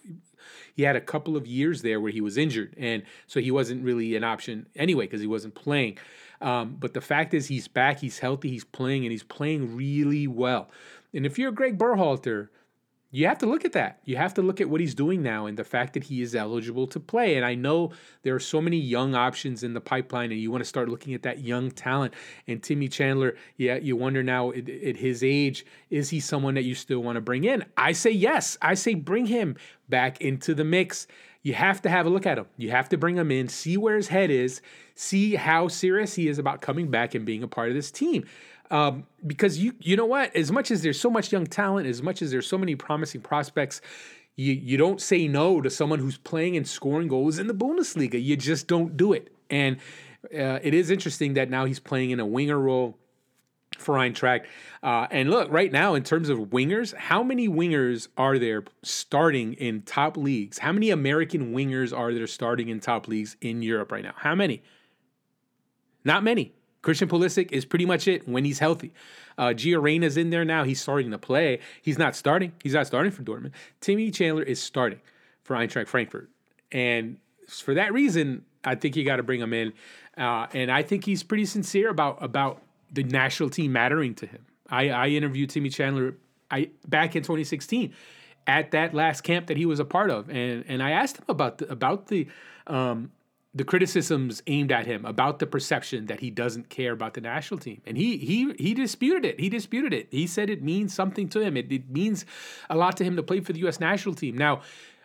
he had a couple of years there where he was injured, and so he wasn't really an option anyway because he wasn't playing. Um, but the fact is, he's back, he's healthy, he's playing, and he's playing really well. And if you're Greg Berhalter, you have to look at that. You have to look at what he's doing now and the fact that he is eligible to play. And I know there are so many young options in the pipeline, and you want to start looking at that young talent. And Timmy Chandler, yeah, you wonder now at, at his age, is he someone that you still want to bring in? I say yes. I say bring him back into the mix. You have to have a look at him. You have to bring him in, see where his head is, see how serious he is about coming back and being a part of this team. Um, because you you know what? As much as there's so much young talent, as much as there's so many promising prospects, you you don't say no to someone who's playing and scoring goals in the Bundesliga. You just don't do it. And uh, it is interesting that now he's playing in a winger role for Eintracht. Uh, and look, right now, in terms of wingers, how many wingers are there starting in top leagues? How many American wingers are there starting in top leagues in Europe right now? How many? Not many. Christian Pulisic is pretty much it when he's healthy. Uh, Gio Reyna's in there now. He's starting to play. He's not starting. He's not starting for Dortmund. Timmy Chandler is starting for Eintracht Frankfurt. And for that reason, I think you got to bring him in. Uh, and I think he's pretty sincere about about the national team mattering to him. I, I interviewed Timmy Chandler I back in 2016 at that last camp that he was a part of, and and I asked him about the, about the um, the criticisms aimed at him about the perception that he doesn't care about the national team. And he he he disputed it. He disputed it. He said it means something to him. It, it means a lot to him to play for the US national team. Now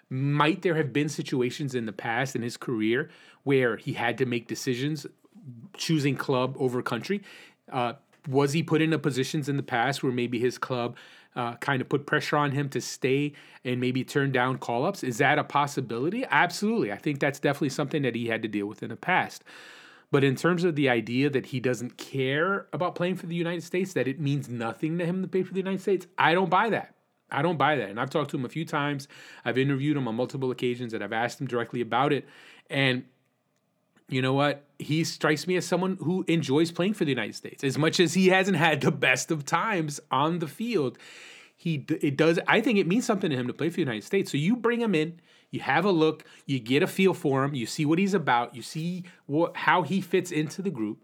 might there have been situations in the past in his career where he had to make decisions choosing club over country? Uh, was he put into positions in the past where maybe his club uh, kind of put pressure on him to stay and maybe turn down call ups. Is that a possibility? Absolutely. I think that's definitely something that he had to deal with in the past. But in terms of the idea that he doesn't care about playing for the United States, that it means nothing to him to play for the United States, I don't buy that. I don't buy that. And I've talked to him a few times. I've interviewed him on multiple occasions and I've asked him directly about it. And you know what? He strikes me as someone who enjoys playing for the United States. As much as he hasn't had the best of times on the field, he it does I think it means something to him to play for the United States. So you bring him in, you have a look, you get a feel for him, you see what he's about, you see what how he fits into the group,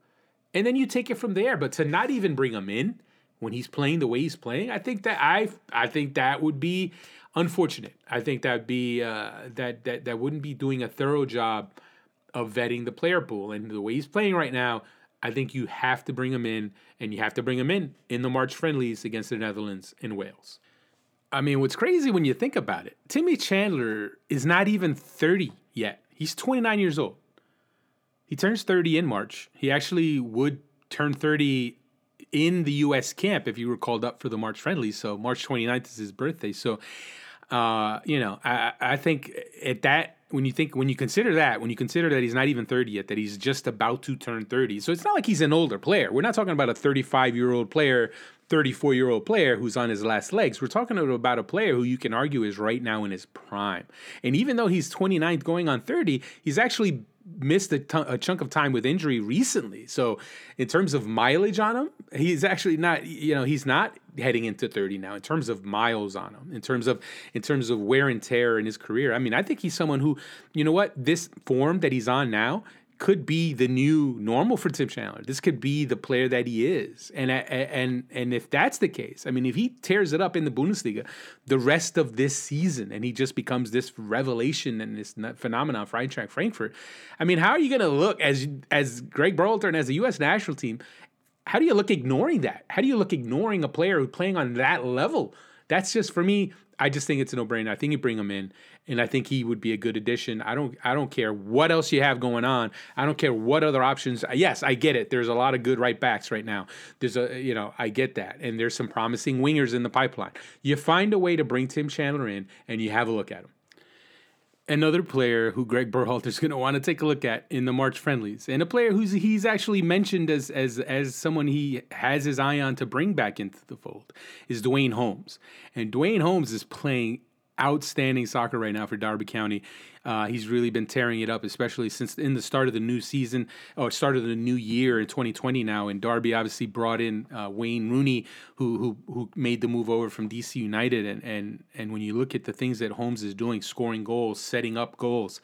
and then you take it from there. But to not even bring him in when he's playing the way he's playing, I think that I I think that would be unfortunate. I think that'd be uh, that that that wouldn't be doing a thorough job of vetting the player pool. And the way he's playing right now, I think you have to bring him in, and you have to bring him in in the March friendlies against the Netherlands and Wales. I mean, what's crazy when you think about it, Timmy Chandler is not even 30 yet. He's 29 years old. He turns 30 in March. He actually would turn 30 in the U.S. camp if you were called up for the March friendly. So March 29th is his birthday. So, uh, you know, I, I think at that when you think when you consider that when you consider that he's not even 30 yet that he's just about to turn 30 so it's not like he's an older player. We're not talking about a 35 year old player 34 year old player who's on his last legs. We're talking about a player who you can argue is right now in his prime. And even though he's 29 going on 30 he's actually missed a, chunk of time with injury recently. So, in terms of mileage on him, he's actually not. You know, he's not heading into 30 now. In terms of miles on him, in terms of in terms of wear and tear in his career, I mean, I think he's someone who, you know, what this form that he's on now could be the new normal for Tim Chandler. This could be the player that he is. And and and if that's the case, I mean, if he tears it up in the Bundesliga the rest of this season and he just becomes this revelation and this phenomenon for Eintracht Frankfurt, I mean, how are you going to look as as Greg Berhalter and as the U.S. national team? How do you look ignoring that? How do you look ignoring a player who's playing on that level? That's just for me. I just think it's a no-brainer. I think you bring him in, and I think he would be a good addition. I don't I don't care what else you have going on. I don't care what other options. Yes, I get it. There's a lot of good right backs right now. There's a you know I get that, and there's some promising wingers in the pipeline. You find a way to bring Tim Chandler in, and you have a look at him another player who Greg Berhalter is going to want to take a look at in the March friendlies, and a player who's he's actually mentioned as as as someone he has his eye on to bring back into the fold is Duane Holmes, and Duane Holmes is playing outstanding soccer right now for Derby County. Uh, he's really been tearing it up, especially since in the start of the new season or start of the new year in 2020 now. And Derby obviously brought in uh, Wayne Rooney, who who who made the move over from DC United. And and and when you look at the things that Holmes is doing, scoring goals, setting up goals,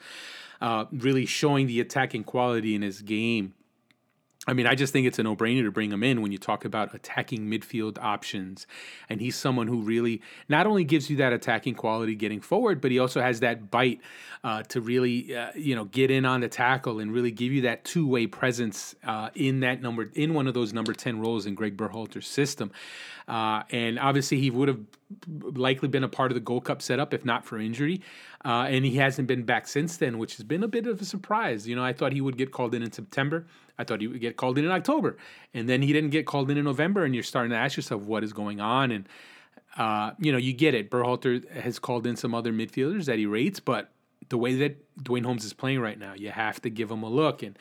uh, really showing the attacking quality in his game. I mean, I just think it's a no-brainer to bring him in when you talk about attacking midfield options. And he's someone who really not only gives you that attacking quality getting forward, but he also has that bite uh, to really, uh, you know, get in on the tackle and really give you that two-way presence uh, in that number in one of those number ten roles in Greg Berhalter's system. Uh, and obviously, he would have likely been a part of the Gold Cup setup if not for injury. Uh, and he hasn't been back since then, which has been a bit of a surprise. You know, I thought he would get called in in September. I thought he would get called in in October, and then he didn't get called in in November. And you're starting to ask yourself what is going on. And uh, you know, you get it. Berhalter has called in some other midfielders that he rates, but the way that Duane Holmes is playing right now, you have to give him a look. And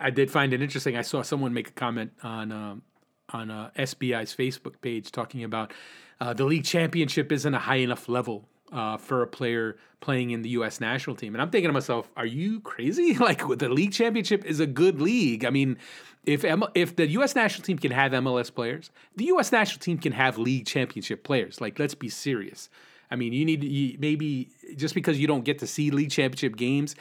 I did find it interesting. I saw someone make a comment on um, on uh, SBI's Facebook page talking about uh, the league championship isn't a high enough level uh, for a player playing in the U.S. national team. And I'm thinking to myself, are you crazy? like the league championship is a good league. I mean, if M- if the U.S. national team can have MLS players, the U.S. national team can have league championship players. Like, let's be serious. I mean, you need to, maybe just because you don't get to see league championship games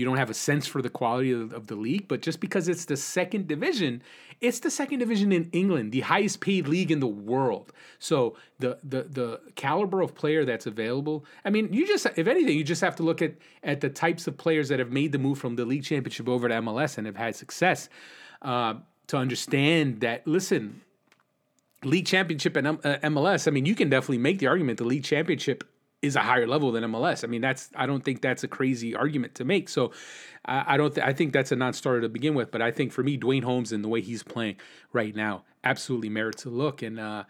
you don't have a sense for the quality of, of, the league, but just because it's the second division, it's the second division in England, the highest paid league in the world. So the the the caliber of player that's available. I mean, you just if anything, you just have to look at at the types of players that have made the move from the league championship over to MLS and have had success uh, to understand that. Listen, league championship and MLS. I mean, you can definitely make the argument the league championship is a higher level than MLS. I mean, that's I don't think that's a crazy argument to make. So I, I don't th- I think that's a non-starter to begin with. But I think for me, Duane Holmes and the way he's playing right now absolutely merits a look. And uh,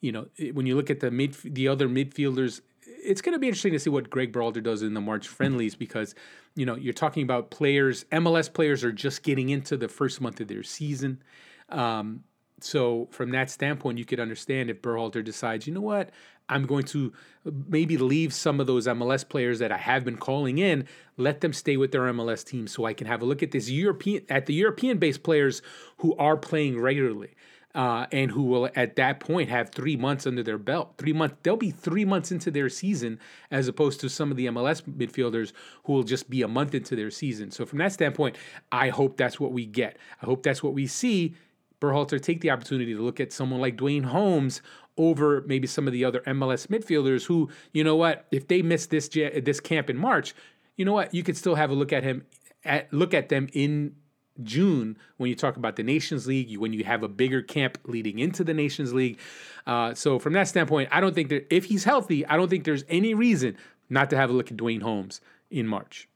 you know, when you look at the mid, the other midfielders, it's going to be interesting to see what Greg Berhalter does in the March friendlies because, you know, you're talking about players. MLS players are just getting into the first month of their season. Um, so from that standpoint, you could understand if Berhalter decides, you know what, I'm going to maybe leave some of those MLS players that I have been calling in, let them stay with their MLS team, so I can have a look at this European at the European-based players who are playing regularly. Uh, and who will at that point have three months under their belt. Three months, they'll be three months into their season, as opposed to some of the MLS midfielders who will just be a month into their season. So from that standpoint, I hope that's what we get. I hope that's what we see Berhalter take the opportunity to look at someone like Duane Holmes over maybe some of the other MLS midfielders who, you know what, if they miss this this camp in March, you know what, you could still have a look at him at look at them in June when you talk about the Nations League, when you have a bigger camp leading into the Nations League. Uh, so from that standpoint, I don't think that if he's healthy, I don't think there's any reason not to have a look at Duane Holmes in March.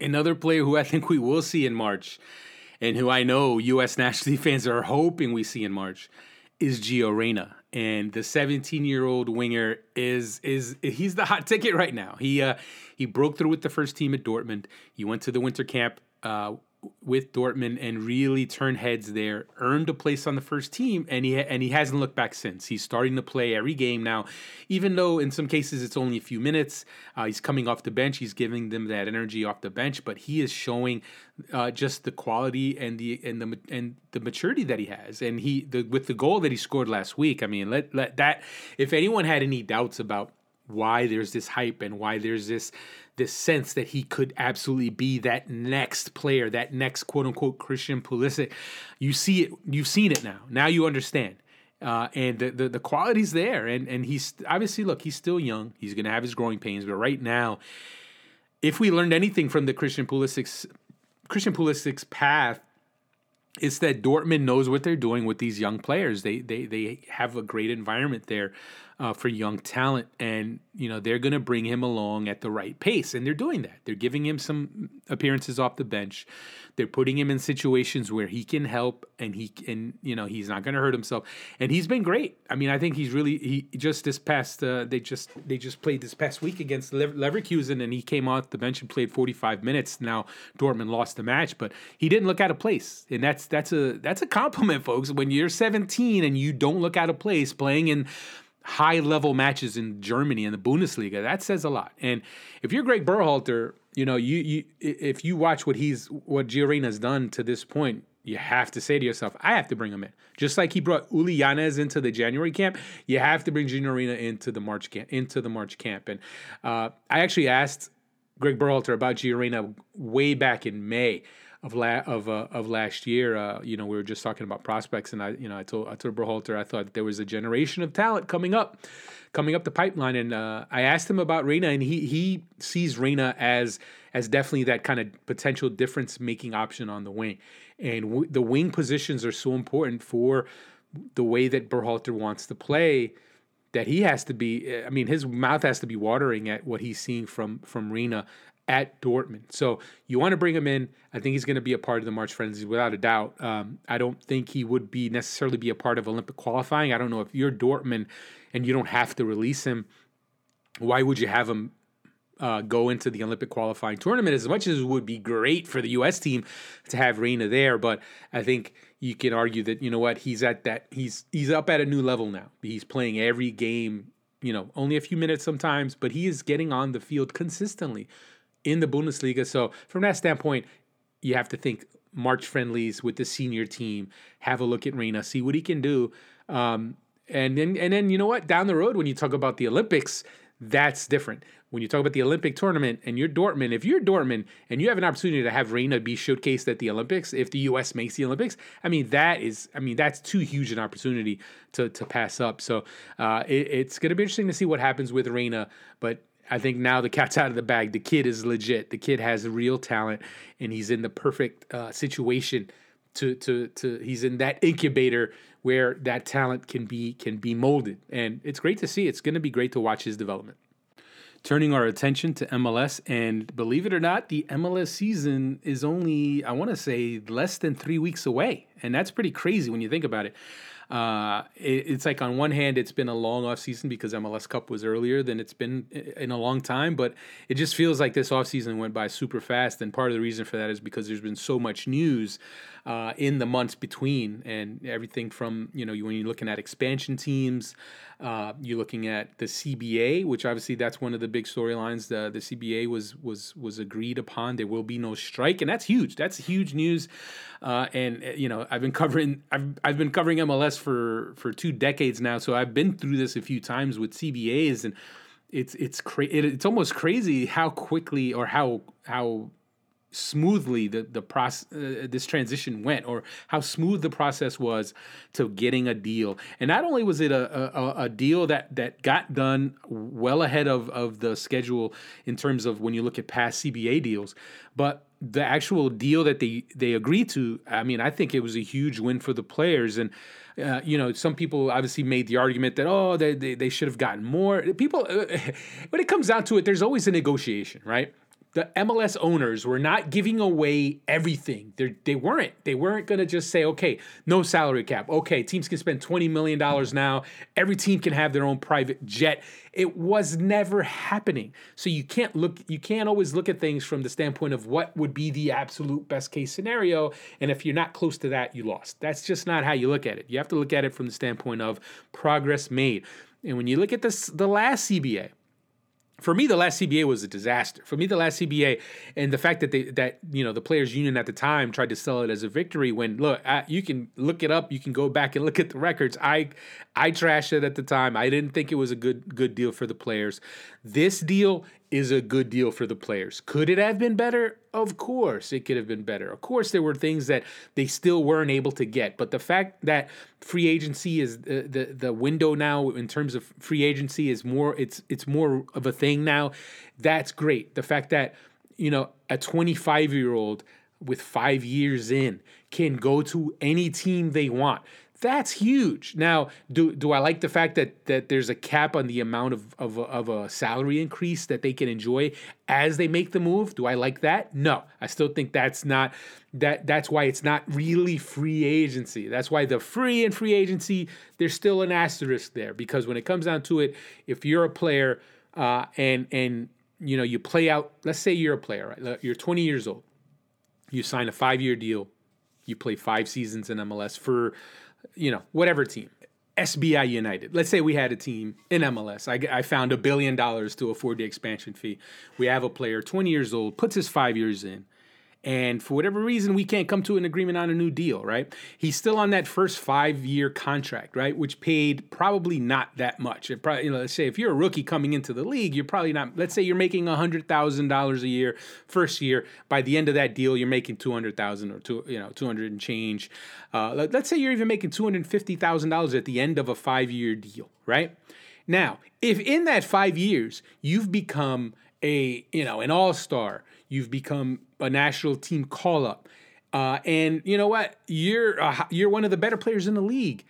Another player who I think we will see in March and who I know U.S. national team fans are hoping we see in March is Gio Reyna. And the 17 year old winger is is he's the hot ticket right now. He uh, he broke through with the first team at Dortmund. He went to the winter camp uh, with Dortmund and really turned heads there, earned a place on the first team, and he and he hasn't looked back since. He's starting to play every game now, even though in some cases it's only a few minutes. Uh, he's coming off the bench, he's giving them that energy off the bench, but he is showing uh, just the quality and the and the and the maturity that he has, and he the, with the goal that he scored last week. I mean, let let that if anyone had any doubts about why there's this hype and why there's this this sense that he could absolutely be that next player, that next quote unquote Christian Pulisic. You see it, you've seen it now. Now you understand. Uh, and the, the, the quality's there. And and he's obviously look, he's still young. He's gonna have his growing pains, but right now, if we learned anything from the Christian Pulisic's Christian Pulisic's path, it's that Dortmund knows what they're doing with these young players. They they they have a great environment there uh, for young talent, and you know they're going to bring him along at the right pace, and they're doing that. They're giving him some appearances off the bench. They're putting him in situations where he can help, and he and you know he's not going to hurt himself, and he's been great. I mean, I think he's really he just this past uh, they just they just played this past week against Leverkusen, and he came off the bench and played 45 minutes. Now Dortmund lost the match, but he didn't look out of place, and that's that's a that's a compliment, folks. When you're 17 and you don't look out of place playing in high level matches in Germany in the Bundesliga. That says a lot. And if you're Greg Berhalter, you know, you you if you watch what he's what Gio has done to this point, you have to say to yourself, I have to bring him in. Just like he brought Uly Llanez into the January camp, you have to bring Gio Reyna into the March camp into the March camp. And uh, I actually asked Greg Berhalter about Gio Reyna way back in May of la- of uh, of last year. Uh, you know, we were just talking about prospects, and I you know I told I told Berhalter I thought there was a generation of talent coming up, coming up the pipeline, and uh, I asked him about Reyna, and he he sees Reyna as as definitely that kind of potential difference making option on the wing, and w- the wing positions are so important for the way that Berhalter wants to play that he has to be I mean his mouth has to be watering at what he's seeing from from Reyna at Dortmund. So you want to bring him in. I think he's going to be a part of the March Frenzy without a doubt. Um, I don't think he would be necessarily be a part of Olympic qualifying. I don't know if you're Dortmund and you don't have to release him. Why would you have him uh, go into the Olympic qualifying tournament? As much as it would be great for the U.S. team to have Reyna there, but I think you can argue that you know what he's at that he's he's up at a new level now. He's playing every game. You know, only a few minutes sometimes, but he is getting on the field consistently in the Bundesliga. So from that standpoint, you have to think March friendlies with the senior team. Have a look at Reyna, see what he can do. Um, and then and then you know what? Down the road, when you talk about the Olympics, that's different. When you talk about the Olympic tournament and you're Dortmund, if you're Dortmund and you have an opportunity to have Reyna be showcased at the Olympics, if the U.S. makes the Olympics, I mean that is, I mean that's too huge an opportunity to to pass up. So uh, it, it's going to be interesting to see what happens with Reyna, but I think now the cat's out of the bag. The kid is legit. The kid has real talent, and he's in the perfect uh, situation to to to. He's in that incubator where that talent can be can be molded, and it's great to see. It's going to be great to watch his development. Turning our attention to MLS, and believe it or not, the MLS season is only I want to say less than three weeks away, and that's pretty crazy when you think about it. Uh, it, it's like on one hand, it's been a long off season because MLS Cup was earlier than it's been in a long time, but it just feels like this off season went by super fast. And part of the reason for that is because there's been so much news uh, in the months between, and everything from you know when you're looking at expansion teams, uh, you're looking at the CBA, which obviously that's one of the big storylines. The the CBA was was was agreed upon. There will be no strike, and that's huge. That's huge news. Uh, and uh, you know I've been covering I've I've been covering MLS for for two decades now, so I've been through this a few times with CBAs and. It's it's cra- it, it's almost crazy how quickly or how how smoothly the the process uh, this transition went or how smooth the process was to getting a deal and not only was it a, a, a deal that that got done well ahead of of the schedule in terms of when you look at past CBA deals but the actual deal that they they agreed to I mean I think it was a huge win for the players and uh, you know, some people obviously made the argument that oh, they they, they should have gotten more. People, when it comes down to it, there's always a negotiation, right? The MLS owners were not giving away everything. They're, they weren't. They weren't going to just say, okay, no salary cap. Okay, teams can spend $20 million now. Every team can have their own private jet. It was never happening. So you can't look, you can't always look at things from the standpoint of what would be the absolute best case scenario. And if you're not close to that, you lost. That's just not how you look at it. You have to look at it from the standpoint of progress made. And when you look at this, the last CBA, for me, the last CBA was a disaster. For me, the last CBA and the fact that they that you know the players' union at the time tried to sell it as a victory. When look, I, you can look it up, you can go back and look at the records. I I trashed it at the time. I didn't think it was a good good deal for the players. This deal is a good deal for the players. Could it have been better? Of course, it could have been better. Of course, there were things that they still weren't able to get. But the fact that free agency is the, the, the window now in terms of free agency is more it's it's more of a thing now. That's great. The fact that you know a 25 year old with five years in can go to any team they want. That's huge. Now, do do I like the fact that that there's a cap on the amount of of of a salary increase that they can enjoy as they make the move? Do I like that? No. I still think that's not that that's why it's not really free agency. That's why the free and free agency there's still an asterisk there because when it comes down to it, if you're a player uh, and and you know you play out, let's say you're a player, right? You're 20 years old. You sign a 5-year deal. You play 5 seasons in MLS for you know, whatever team. SBI United. Let's say we had a team in MLS. I, I found a billion dollars to afford the expansion fee. We have a player, 20 years old, puts his five years in and for whatever reason we can't come to an agreement on a new deal right? He's still on that first five year contract right? Which paid probably not that much. It probably you know let's say if you're a rookie coming into the league you're probably not let's say you're making $100000 a year first year. By the end of that deal you're making 200000 or two you know 200 and change. Uh, let, let's say you're even making $250000 at the end of a five year deal right? Now if in that five years you've become a you know an all-star you've become a national team call up. Uh, and you know what? You're uh, you're one of the better players in the league.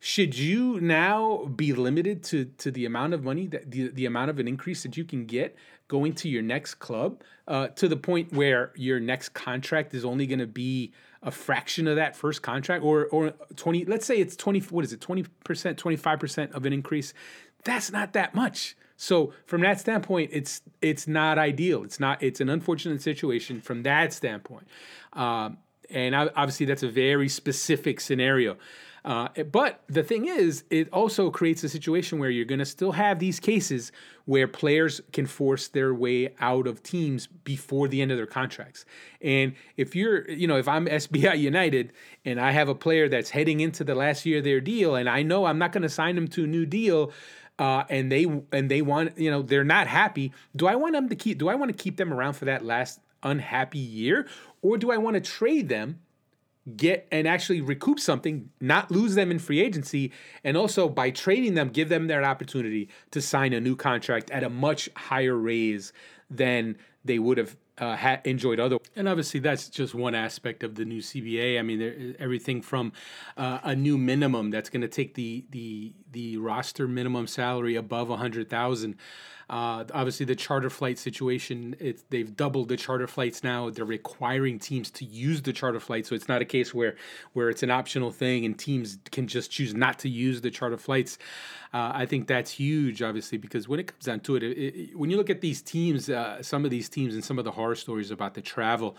Should you now be limited to to the amount of money that the, the amount of an increase that you can get going to your next club uh, to the point where your next contract is only going to be a fraction of that first contract or or 20 let's say it's 20 what is it 20% 25% of an increase that's not that much so from that standpoint, it's it's not ideal. It's not. It's an unfortunate situation from that standpoint. Um, and obviously, that's a very specific scenario. Uh, but the thing is, it also creates a situation where you're going to still have these cases where players can force their way out of teams before the end of their contracts. And if you're, you know, if I'm SBI United and I have a player that's heading into the last year of their deal, and I know I'm not going to sign them to a new deal uh, and they and they want you know they're not happy. Do I want them to keep? Do I want to keep them around for that last unhappy year, or do I want to trade them? get and actually recoup something, not lose them in free agency, and also by trading them, give them their opportunity to sign a new contract at a much higher raise than they would have uh, ha- enjoyed other. And obviously, that's just one aspect of the new CBA. I mean, there, everything from uh, a new minimum that's going to take the the the roster minimum salary above a hundred thousand. Uh, obviously, the charter flight situation, it's, they've doubled the charter flights now. They're requiring teams to use the charter flight. So it's not a case where, where it's an optional thing and teams can just choose not to use the charter flights. Uh, I think that's huge, obviously, because when it comes down to it, it, it when you look at these teams, uh, some of these teams and some of the horror stories about the travel,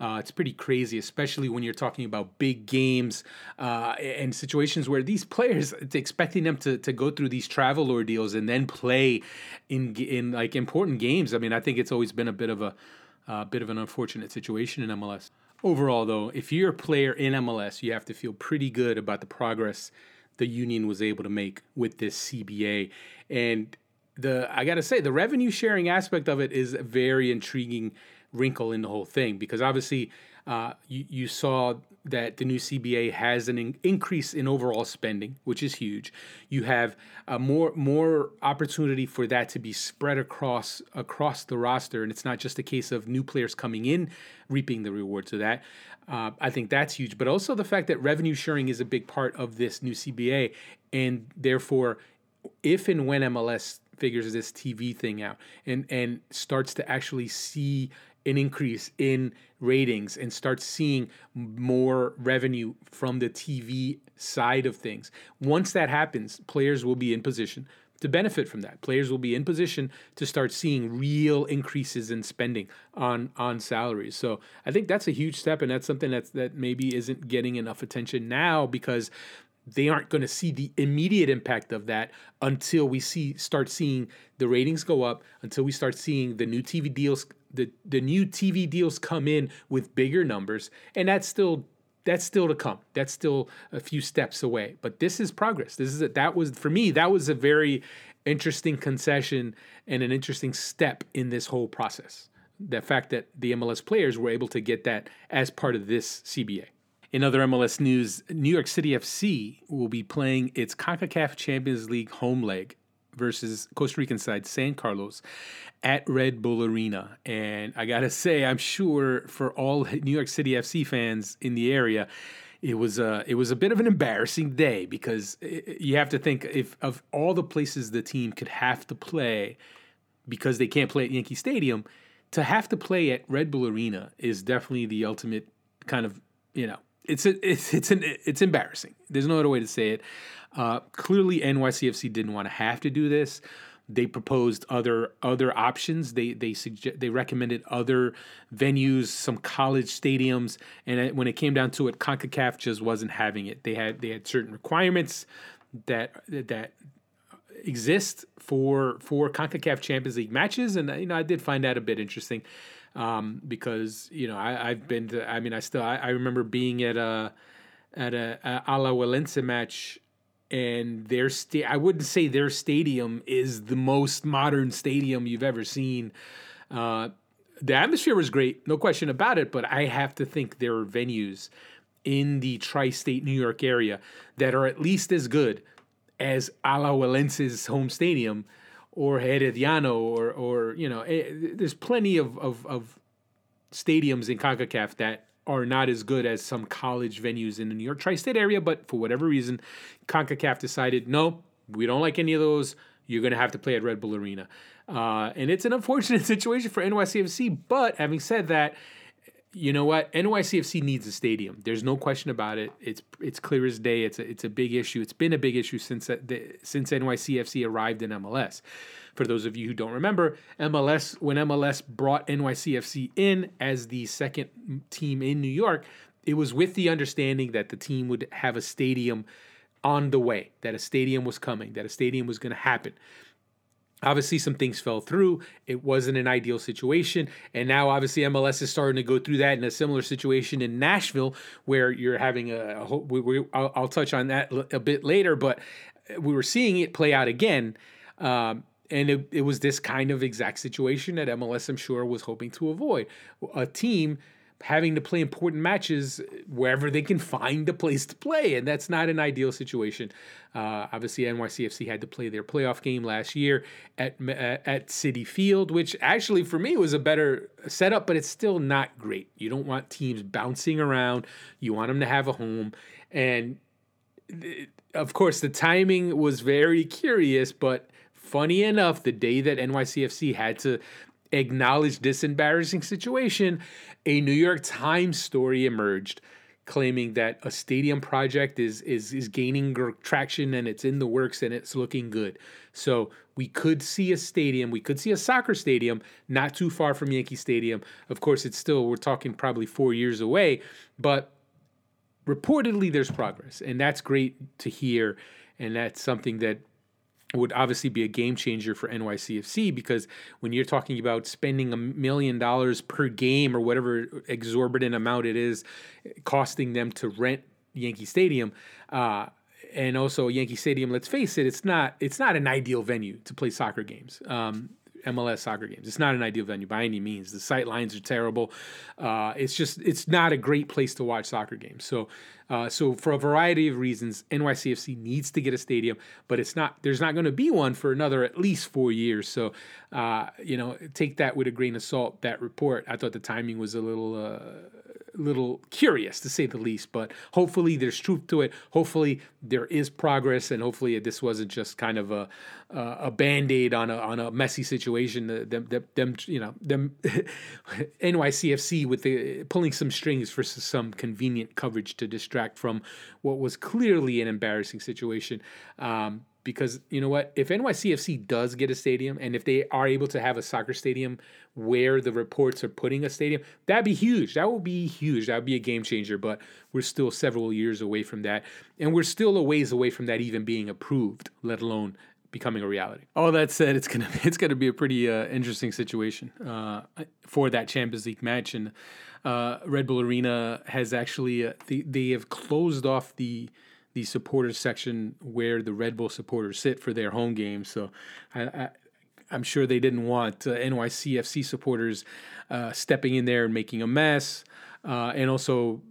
uh, it's pretty crazy, especially when you're talking about big games uh, and situations where these players, it's expecting them to, to go through these travel ordeals and then play in in like important games. I mean, I think it's always been a bit of a bit of an unfortunate situation in MLS. Overall, though, if you're a player in MLS, you have to feel pretty good about the progress the union was able to make with this CBA. And the I gotta say, the revenue sharing aspect of it is very intriguing wrinkle in the whole thing because obviously uh, you, you saw that the new CBA has an in- increase in overall spending, which is huge. You have a more more opportunity for that to be spread across across the roster, and it's not just a case of new players coming in reaping the rewards of that. Uh, I think that's huge, but also the fact that revenue sharing is a big part of this new CBA, and therefore, if and when MLS figures this TV thing out and and starts to actually see an increase in ratings and start seeing more revenue from the TV side of things. Once that happens, players will be in position to benefit from that. Players will be in position to start seeing real increases in spending on on salaries. So I think that's a huge step, and that's something that's that maybe isn't getting enough attention now because they aren't going to see the immediate impact of that until we see start seeing the ratings go up until we start seeing the new TV deals the the new TV deals come in with bigger numbers, and that's still that's still to come. That's still a few steps away. But this is progress. This is a, that was for me that was a very interesting concession and an interesting step in this whole process. The fact that the MLS players were able to get that as part of this CBA. In other MLS news, New York City FC will be playing its CONCACAF Champions League home leg versus Costa Rican side San Carlos at Red Bull Arena. And I got to say, I'm sure for all New York City FC fans in the area, it was a it was a bit of an embarrassing day because eh, eh, you have to think if of all the places the team could have to play because they can't play at Yankee Stadium, to have to play at Red Bull Arena is definitely the ultimate kind of you know it's it's it's an, it's embarrassing. There's no other way to say it. Uh, clearly, NYCFC didn't want to have to do this. They proposed other other options. They they suggest they recommended other venues, some college stadiums, and when it came down to it, Concacaf just wasn't having it. They had they had certain requirements that that exist for for Concacaf Champions League matches, and you know I did find that a bit interesting um, because you know I, have been to. I mean, I still I, I remember being at a at a, a Alajuelense match and their sta- I wouldn't say their stadium is the most modern stadium you've ever seen. Uh, the atmosphere was great, no question about it, but I have to think there are venues in the tri-state New York area that are at least as good as Alajuelense's home stadium or Herediano or or you know, eh, there's plenty of, of, of stadiums in CONCACAF that are not as good as some college venues in the New York tri state area, but for whatever reason, CONCACAF decided, no, we don't like any of those. You're going to have to play at Red Bull Arena. Uh, and it's an unfortunate situation for NYCFC. But having said that, you know what? NYCFC needs a stadium. There's no question about it. It's it's clear as day. It's a, it's a big issue. It's been a big issue since uh, the, since NYCFC arrived in MLS. For those of you who don't remember, MLS when MLS brought NYCFC in as the second team in New York, it was with the understanding that the team would have a stadium on the way, that a stadium was coming, that a stadium was going to happen. Obviously, some things fell through. It wasn't an ideal situation. And now, obviously, MLS is starting to go through that in a similar situation in Nashville, where you're having a. a we, we, I'll, I'll, touch on that a bit later, but we were seeing it play out again. Um, and it, it was this kind of exact situation that MLS, I'm sure, was hoping to avoid. A team having to play important matches wherever they can find a place to play, and that's not an ideal situation. Uh, obviously, NYCFC had to play their playoff game last year at at Citi Field, which actually for me was a better setup, but it's still not great. You don't want teams bouncing around. You want them to have a home, and of course, the timing was very curious, but funny enough, the day that NYCFC had to acknowledge this embarrassing situation, a New York Times story emerged claiming that a stadium project is is is gaining traction and it's in the works and it's looking good. So we could see a stadium, we could see a soccer stadium not too far from Yankee Stadium. Of course, it's still we're talking probably 4 years away, but reportedly there's progress and that's great to hear and that's something that would obviously be a game changer for NYCFC because when you're talking about spending a million dollars per game or whatever exorbitant amount it is costing them to rent Yankee Stadium, uh, and also Yankee Stadium, let's face it, it's not it's not an ideal venue to play soccer games. Um, MLS soccer games. It's not an ideal venue by any means. The sight lines are terrible. Uh, it's just it's not a great place to watch soccer games. So uh, so for a variety of reasons, NYCFC needs to get a stadium, but it's not. There's not going to be one for another at least four years. So, uh, you know, take that with a grain of salt. That report, I thought the timing was a little uh, little curious to say the least, but hopefully there's truth to it. Hopefully there is progress, and hopefully this wasn't just kind of a a band aid on a on a messy situation. Them, them, them you know them NYCFC with the pulling some strings for some convenient coverage to distract from what was clearly an embarrassing situation. Um, because you know what? If NYCFC does get a stadium and if they are able to have a soccer stadium where the reports are putting a stadium that'd be huge. That would be huge. That would be a game changer but we're still several years away from that. And we're still a ways away from that even being approved let alone becoming a reality. All that said it's gonna it's gonna be a pretty uh, interesting situation uh, for that Champions League match. And uh, Red Bull Arena has actually uh, they, they have closed off the the supporters section where the Red Bull supporters sit for their home games. So I, am sure they didn't want uh, NYCFC supporters uh, stepping in there and making a mess. Uh, and also,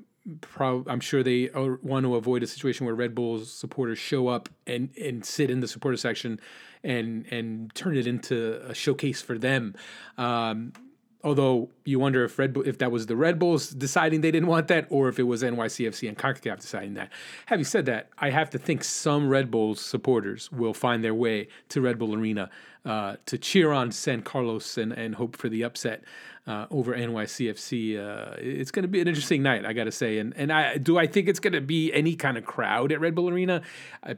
I'm sure they want to avoid a situation where Red Bull's supporters show up and, and sit in the supporter section and and turn it into a showcase for them. Um, Although you wonder if Red Bull, if that was the Red Bulls deciding they didn't want that, or if it was NYCFC and CONCACAF deciding that. Having said that, I have to think some Red Bulls supporters will find their way to Red Bull Arena uh, to cheer on San Carlos and, and hope for the upset uh, over NYCFC. Uh, it's going to be an interesting night, I got to say. And and I do I think it's going to be any kind of crowd at Red Bull Arena?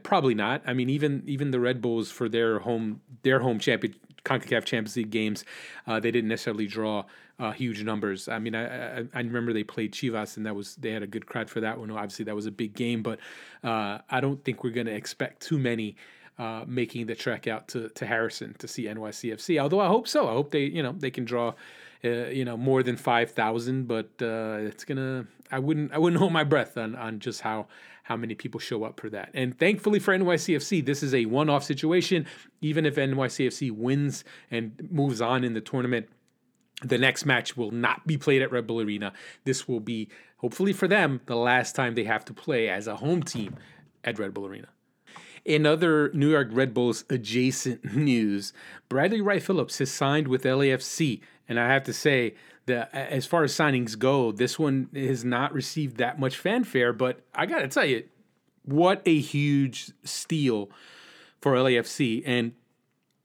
Probably not. I mean, even even the Red Bulls for their home their home champion CONCACAF Champions League games, uh, they didn't necessarily draw uh, huge numbers. I mean, I, I, I, remember they played Chivas, and that was they had a good crowd for that one. Obviously, that was a big game, but uh, I don't think we're going to expect too many. Uh, making the trek out to, to Harrison to see NYCFC. Although I hope so. I hope they you know they can draw uh, you know more than five thousand. But uh, it's gonna. I wouldn't I wouldn't hold my breath on on just how how many people show up for that. And thankfully for NYCFC, this is a one off situation. Even if NYCFC wins and moves on in the tournament, the next match will not be played at Red Bull Arena. This will be, hopefully for them, the last time they have to play as a home team at Red Bull Arena. In other New York Red Bulls adjacent news, Bradley Wright Phillips has signed with LAFC. And I have to say, that as far as signings go, this one has not received that much fanfare. But I got to tell you, what a huge steal for LAFC. And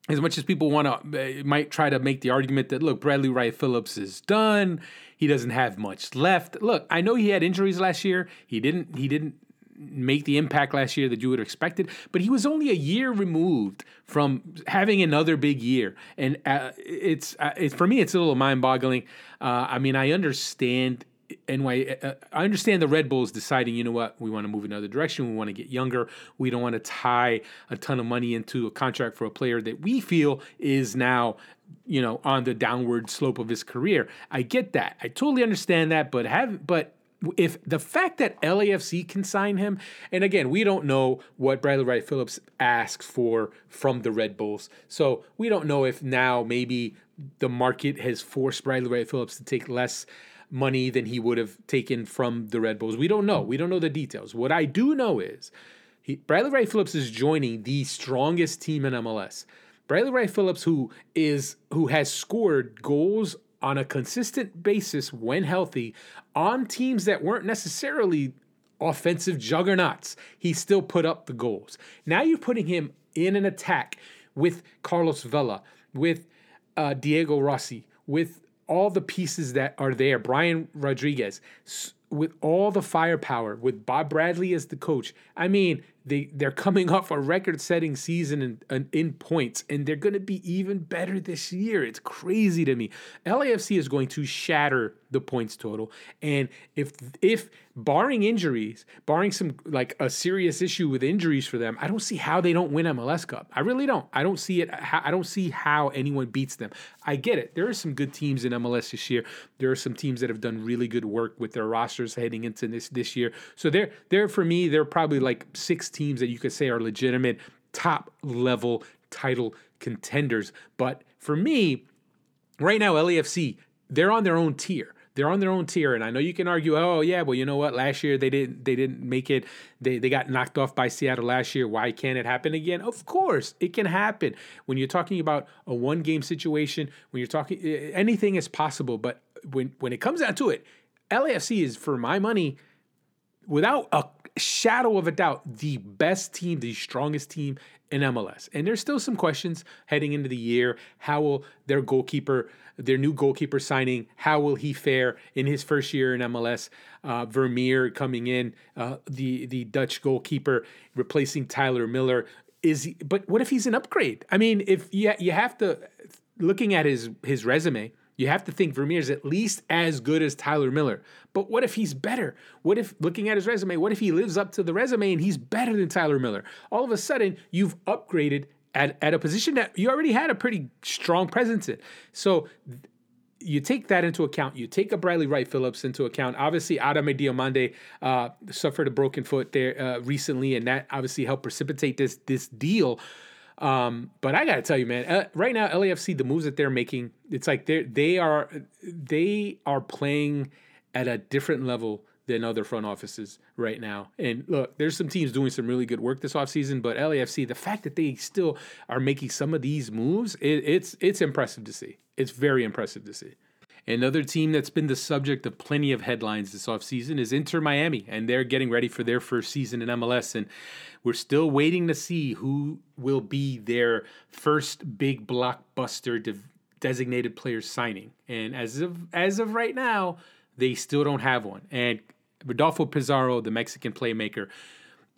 as much as people want to, uh, might try to make the argument that, look, Bradley Wright Phillips is done. He doesn't have much left. Look, I know he had injuries last year. He didn't, he didn't make the impact last year that you would have expected, but he was only a year removed from having another big year, and uh, it's uh, it's for me it's a little mind boggling. Uh, I mean, I understand. NY, uh, I understand the Red Bulls deciding, you know what, we want to move another direction. We want to get younger. We don't want to tie a ton of money into a contract for a player that we feel is now, you know, on the downward slope of his career. I get that. I totally understand that, but have but if the fact that LAFC can sign him, and again, we don't know what Bradley Wright Phillips asks for from the Red Bulls. So we don't know if now maybe the market has forced Bradley Wright Phillips to take less money than he would have taken from the Red Bulls. We don't know. We don't know the details. What I do know is he, Bradley Wright Phillips is joining the strongest team in MLS. Bradley Wright Phillips, who is who has scored goals on a consistent basis when healthy on teams that weren't necessarily offensive juggernauts, he still put up the goals. Now you're putting him in an attack with Carlos Vela, with uh, Diego Rossi, with all the pieces that are there, Brian Rodriguez, with all the firepower, with Bob Bradley as the coach. I mean, they they're coming off a record-setting season in, in, in points, and they're going to be even better this year. It's crazy to me. LAFC is going to shatter the points total, and if if barring injuries, barring some like a serious issue with injuries for them, I don't see how they don't win MLS Cup. I really don't. I don't see it. I don't see how anyone beats them. I get it. There are some good teams in MLS this year. There are some teams that have done really good work with their rosters heading into this this year. So they're they're for me. They're probably like six teams that you could say are legitimate top level title contenders. But for me, right now, LAFC they're on their own tier. They're on their own tier and i know you can argue oh yeah well you know what? Last year they didn't they didn't make it. They, they got knocked off by seattle last year. Why can't it happen again? Of course it can happen. When you're talking about a one game situation when you're talking anything is possible but when when it comes down to it lafc is for my money without a shadow of a doubt the best team the strongest team in MLS. And there's still some questions heading into the year. How will their goalkeeper, their new goalkeeper signing, how will he fare in his first year in MLS? Uh, Vermeer coming in, uh, the the Dutch goalkeeper replacing Tyler Miller. Is he, but what if he's an upgrade? I mean, if you you have to looking at his his resume, you have to think Vermeer is at least as good as Tyler Miller. But what if he's better? What if, looking at his resume, what if he lives up to the resume and he's better than Tyler Miller? All of a sudden, you've upgraded at, at a position that you already had a pretty strong presence in. So you take that into account. You take a Bradley Wright Phillips into account. Obviously, Adama Diomande uh, suffered a broken foot there uh, recently, and that obviously helped precipitate this this deal. Um, but I got to tell you, man, uh, right now LAFC, the moves that they're making, it's like they they are they are playing at a different level than other front offices right now. And look, there's some teams doing some really good work this offseason, but LAFC, the fact that they still are making some of these moves, it, it's it's impressive to see. It's very impressive to see. Another team that's been the subject of plenty of headlines this offseason is Inter Miami, and they're getting ready for their first season in MLS. And we're still waiting to see who will be their first big blockbuster de- designated player signing. And as of as of right now, they still don't have one. And Rodolfo Pizarro, the Mexican playmaker,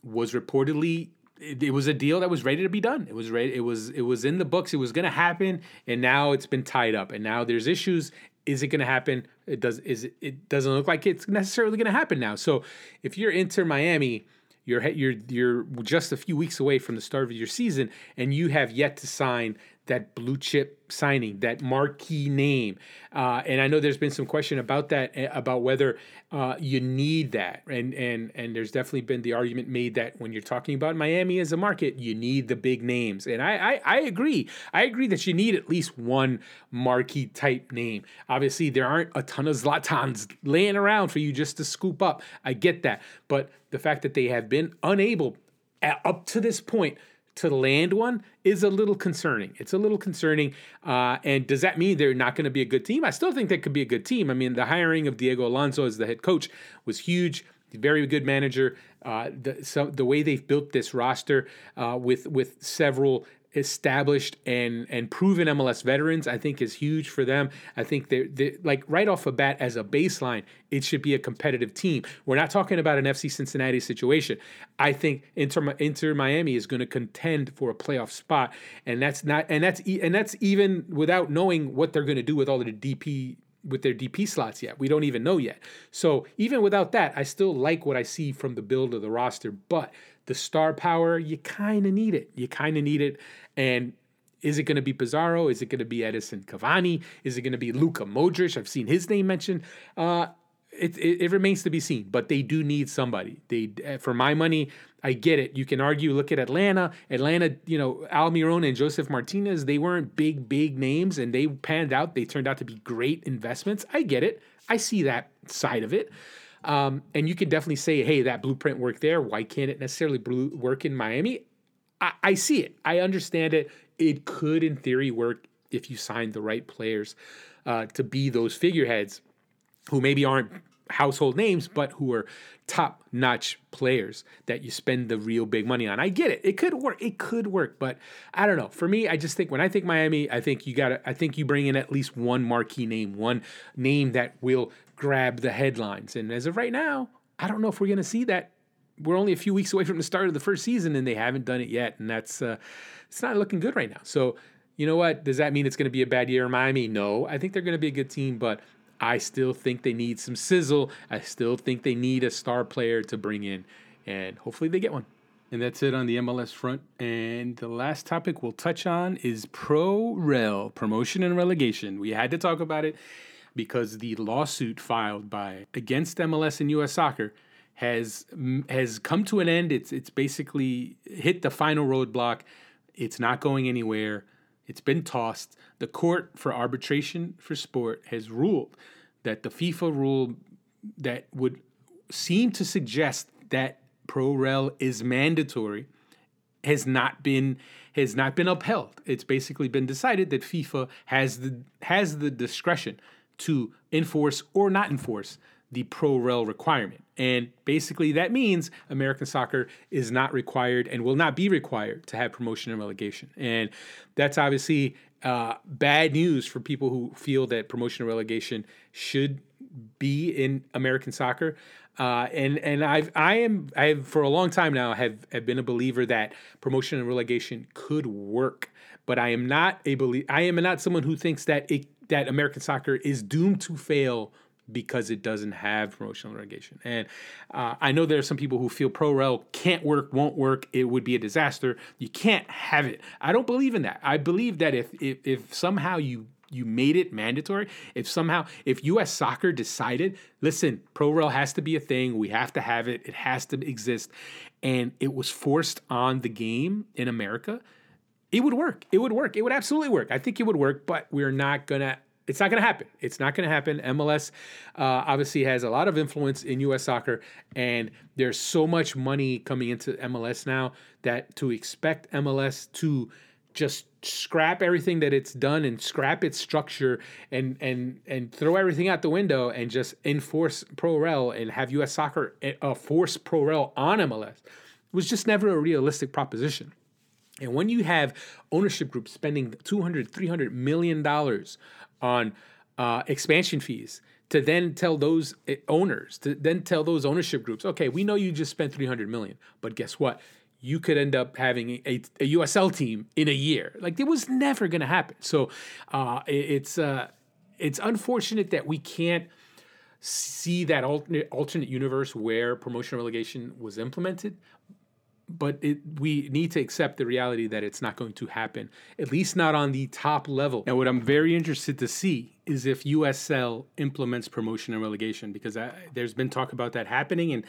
was reportedly it, it, was a deal that was ready to be done. It was ready. It was it was in the books. It was going to happen, and now it's been tied up. And now there's issues. Is it going to happen? It does. Is it, it doesn't look like it's necessarily going to happen now. So if you're Inter Miami, you're you're you're just a few weeks away from the start of your season, and you have yet to sign that blue chip signing, that marquee name. Uh, and I know there's been some question about that, eh, about whether uh, you need that. And and and there's definitely been the argument made that when you're talking about Miami as a market, you need the big names. And I I, I agree. I agree that you need at least one marquee type name. Obviously, there aren't a ton of Zlatans laying around for you just to scoop up. I get that, but the fact that they have been unable up to this point to land one is a little concerning. It's a little concerning. Uh, and does that mean they're not going to be a good team? I still think they could be a good team. I mean, the hiring of Diego Alonso as the head coach was huge. Very good manager. Uh, the, so the way they've built this roster uh, with with several established and and proven MLS veterans, I think is huge for them. I think they're, they're, like right off the bat as a baseline, it should be a competitive team. We're not talking about an FC Cincinnati situation. I think Inter, Inter Miami is going to contend for a playoff spot, and that's not and that's and that's even without knowing what they're going to do with all of the DP with their DP slots yet. We don't even know yet. So even without that, I still like what I see from the build of the roster. But the star power, you kind of need it. You kind of need it. And is it going to be Pizarro? Is it going to be Edinson Cavani? Is it going to be Luka Modric? I've seen his name mentioned. Uh, it, it, it, remains to be seen, but they do need somebody. They, uh, for my money, I get it. You can argue. Look at Atlanta. Atlanta, you know, Almiron and Josef Martinez. They weren't big, big names, and they panned out. They turned out to be great investments. I get it. I see that side of it. Um, and you can definitely say, hey, that blueprint worked there. Why can't it necessarily work in Miami? I, I see it. I understand it. It could, in theory, work if you signed the right players uh, to be those figureheads who maybe aren't household names, but who are top notch players that you spend the real big money on. I get it. It could work. It could work, but I don't know. For me, I just think when I think Miami, I think you got to, I think you bring in at least one marquee name, one name that will grab the headlines. And as of right now, I don't know if we're going to see that. We're only a few weeks away from the start of the first season and they haven't done it yet. And that's, uh, it's not looking good right now. So, you know what? Does that mean it's going to be a bad year in Miami? No. I think they're going to be a good team, but I still think they need some sizzle. I still think they need a star player to bring in, and hopefully they get one. And that's it on the MLS front. And the last topic we'll touch on is Pro Rel, promotion and relegation. We had to talk about it because the lawsuit filed by against MLS and US Soccer has has come to an end. It's it's basically hit the final roadblock. It's not going anywhere. It's been tossed. The Court for Arbitration for Sport has ruled that the FIFA rule that would seem to suggest that pro rel is mandatory has not been has not been upheld. It's basically been decided that FIFA has the has the discretion to enforce or not enforce the pro rel requirement. And basically, that means American soccer is not required and will not be required to have promotion and relegation. And that's obviously uh, bad news for people who feel that promotion and relegation should be in American soccer. Uh, and and I've I am I have for a long time now have, have been a believer that promotion and relegation could work, but I am not a belie- I am not someone who thinks that it that American soccer is doomed to fail because it doesn't have promotional relegation. And uh, I know there are some people who feel pro rel can't work, won't work, it would be a disaster. You can't have it. I don't believe in that. I believe that if if, if somehow you you made it mandatory. If somehow, if U.S. soccer decided, listen, pro rel has to be a thing, we have to have it, it has to exist, and it was forced on the game in America, it would work. It would work. It would absolutely work. I think it would work, but we're not gonna it's not going to happen. It's not going to happen. MLS uh, obviously has a lot of influence in U.S. soccer, and there's so much money coming into MLS now that to expect MLS to just scrap everything that it's done and scrap its structure and and and throw everything out the window and just enforce pro rel and have U.S. soccer uh, force pro rel on MLS was just never a realistic proposition. And when you have ownership groups spending 200, 300 million dollars on uh, expansion fees to then tell those eh, owners to then tell those ownership groups okay we know you just spent 300 million but guess what? You could end up having a, a usl team in a year. Like it was never going to happen. So uh, it's uh, it's unfortunate that we can't see that alternate alternate universe where promotion relegation was implemented but it, we need to accept the reality that it's not going to happen, at least not on the top level. And what I'm very interested to see is if USL implements promotion and relegation, because I, there's been talk about that happening, and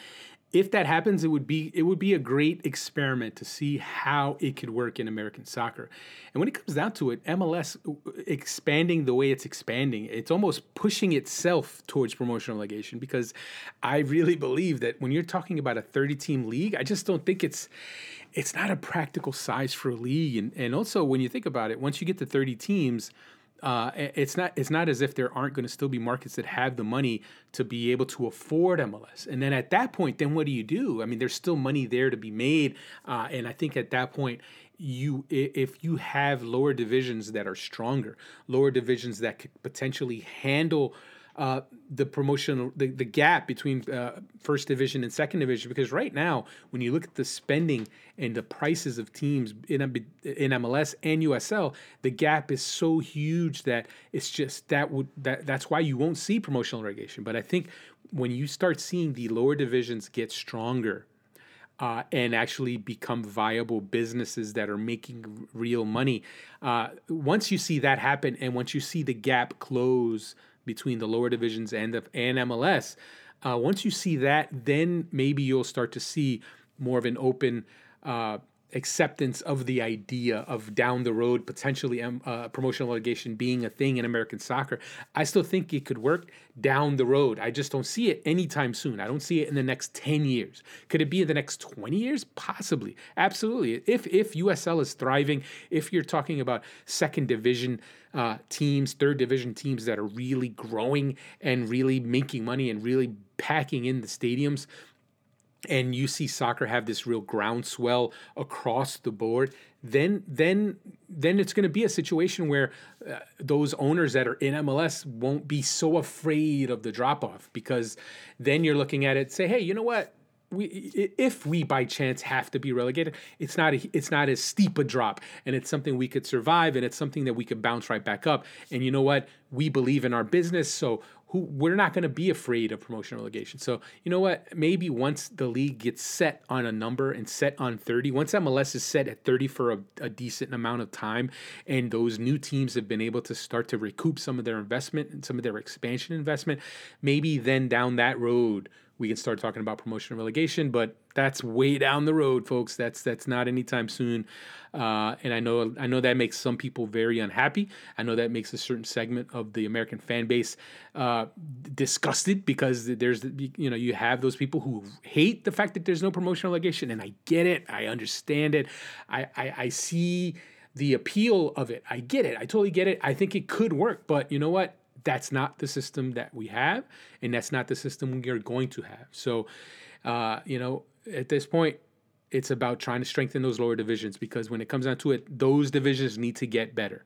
if that happens, it would be it would be a great experiment to see how it could work in American soccer. And when it comes down to it, MLS uh, expanding the way it's expanding, it's almost pushing itself towards promotional relegation because I really believe that when you're talking about a 30 team league, I just don't think it's it's not a practical size for a league. And and also when you think about it, once you get to 30 teams, uh, it's not it's not as if there aren't going to still be markets that have the money to be able to afford MLS. And then at that point, then what do you do? I mean, there's still money there to be made, uh, and I think at that point, you if you have lower divisions that are stronger, lower divisions that could potentially handle uh, the promotion, the, the gap between uh, first division and second division. Because right now, when you look at the spending and the prices of teams in, in MLS and USL, the gap is so huge that it's just that would that that's why you won't see promotional relegation. But I think when you start seeing the lower divisions get stronger. Uh, and actually become viable businesses that are making real money. Uh, once you see that happen, and once you see the gap close between the lower divisions and and MLS. Uh, once you see that, then maybe you'll start to see more of an open uh, acceptance of the idea of down the road potentially um, uh, promotional litigation being a thing in American soccer. I still think it could work down the road. I just don't see it anytime soon. I don't see it in the next 10 years. Could it be in the next 20 years? Possibly. Absolutely. If if USL is thriving, if you're talking about second division uh, teams, third division teams that are really growing and really making money and really packing in the stadiums, and you see soccer have this real groundswell across the board, then then then it's going to be a situation where uh, those owners that are in MLS won't be so afraid of the drop off because then you're looking at it say, hey, you know what? we if we by chance have to be relegated, it's not a, it's not as steep a drop, and it's something we could survive, and it's something that we could bounce right back up. And you know what? We believe in our business, so who we're not going to be afraid of promotion relegation. So you know what? Maybe once the league gets set on a number and set on 30, once MLS is set at 30 for a, a decent amount of time, and those new teams have been able to start to recoup some of their investment and some of their expansion investment, maybe then down that road we can start talking about promotion and relegation, but that's way down the road, folks. That's that's not anytime soon. Uh, and I know I know that makes some people very unhappy. I know that makes a certain segment of the American fan base uh, disgusted because there's you know you have those people who hate the fact that there's no promotion relegation, and I get it. I understand it. I, I, I see the appeal of it. I get it. I totally get it. I think it could work, but you know what? That's not the system that we have, and that's not the system we are going to have. So, uh, you know, at this point, it's about trying to strengthen those lower divisions because when it comes down to it, those divisions need to get better.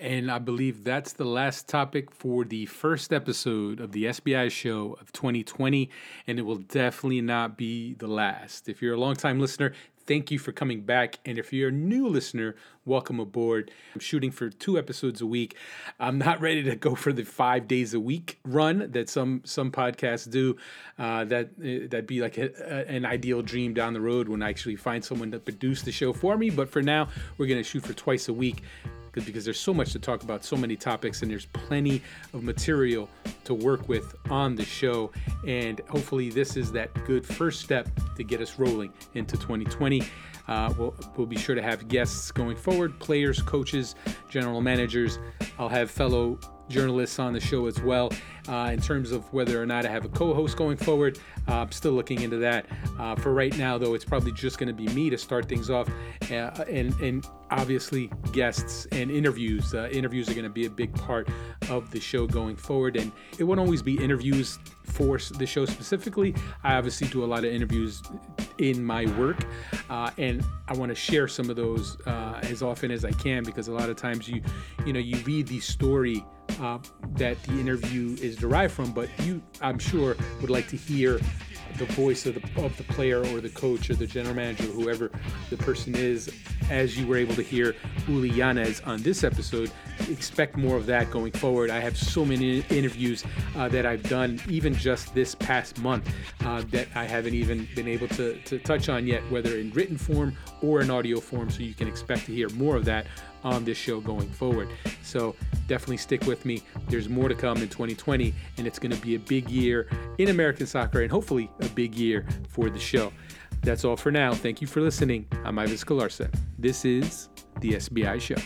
And I believe that's the last topic for the first episode of the SBI show of 2020. And it will definitely not be the last. If you're a longtime listener, Thank you for coming back. And if you're a new listener, welcome aboard. I'm shooting for two episodes a week. I'm not ready to go for the five days a week run that some some podcasts do. Uh, that uh, that'd be like a, a, an ideal dream down the road when I actually find someone to produce the show for me. But for now, we're gonna shoot for twice a week because there's so much to talk about, so many topics, and there's plenty of material to work with on the show. And hopefully, this is that good first step to get us rolling into 2020. Uh, we'll, we'll be sure to have guests going forward players, coaches, general managers. I'll have fellow journalists on the show as well. Uh, in terms of whether or not I have a co host going forward, uh, I'm still looking into that. Uh, for right now, though, it's probably just going to be me to start things off. Uh, and, and obviously, guests and interviews. Uh, interviews are going to be a big part of the show going forward. And it won't always be interviews for the show specifically. I obviously do a lot of interviews in my work, uh, and I want to share some of those uh, as often as I can because a lot of times you, you know, you read the story uh, that the interview is derived from, but you, I'm sure, would like to hear the voice of the of the player or the coach or the general manager, whoever the person is, as you were able to hear Uly Llanez on this episode. Expect more of that going forward. I have so many interviews uh, that I've done, even just this past month, uh, that I haven't even been able to, to touch on yet, whether in written form or in audio form. So you can expect to hear more of that on this show going forward. So definitely stick with me. There's more to come in 2020, and it's going to be a big year in American soccer and hopefully a big year for the show. That's all for now. Thank you for listening. I'm Ives Galarcep. This is the SBI Show.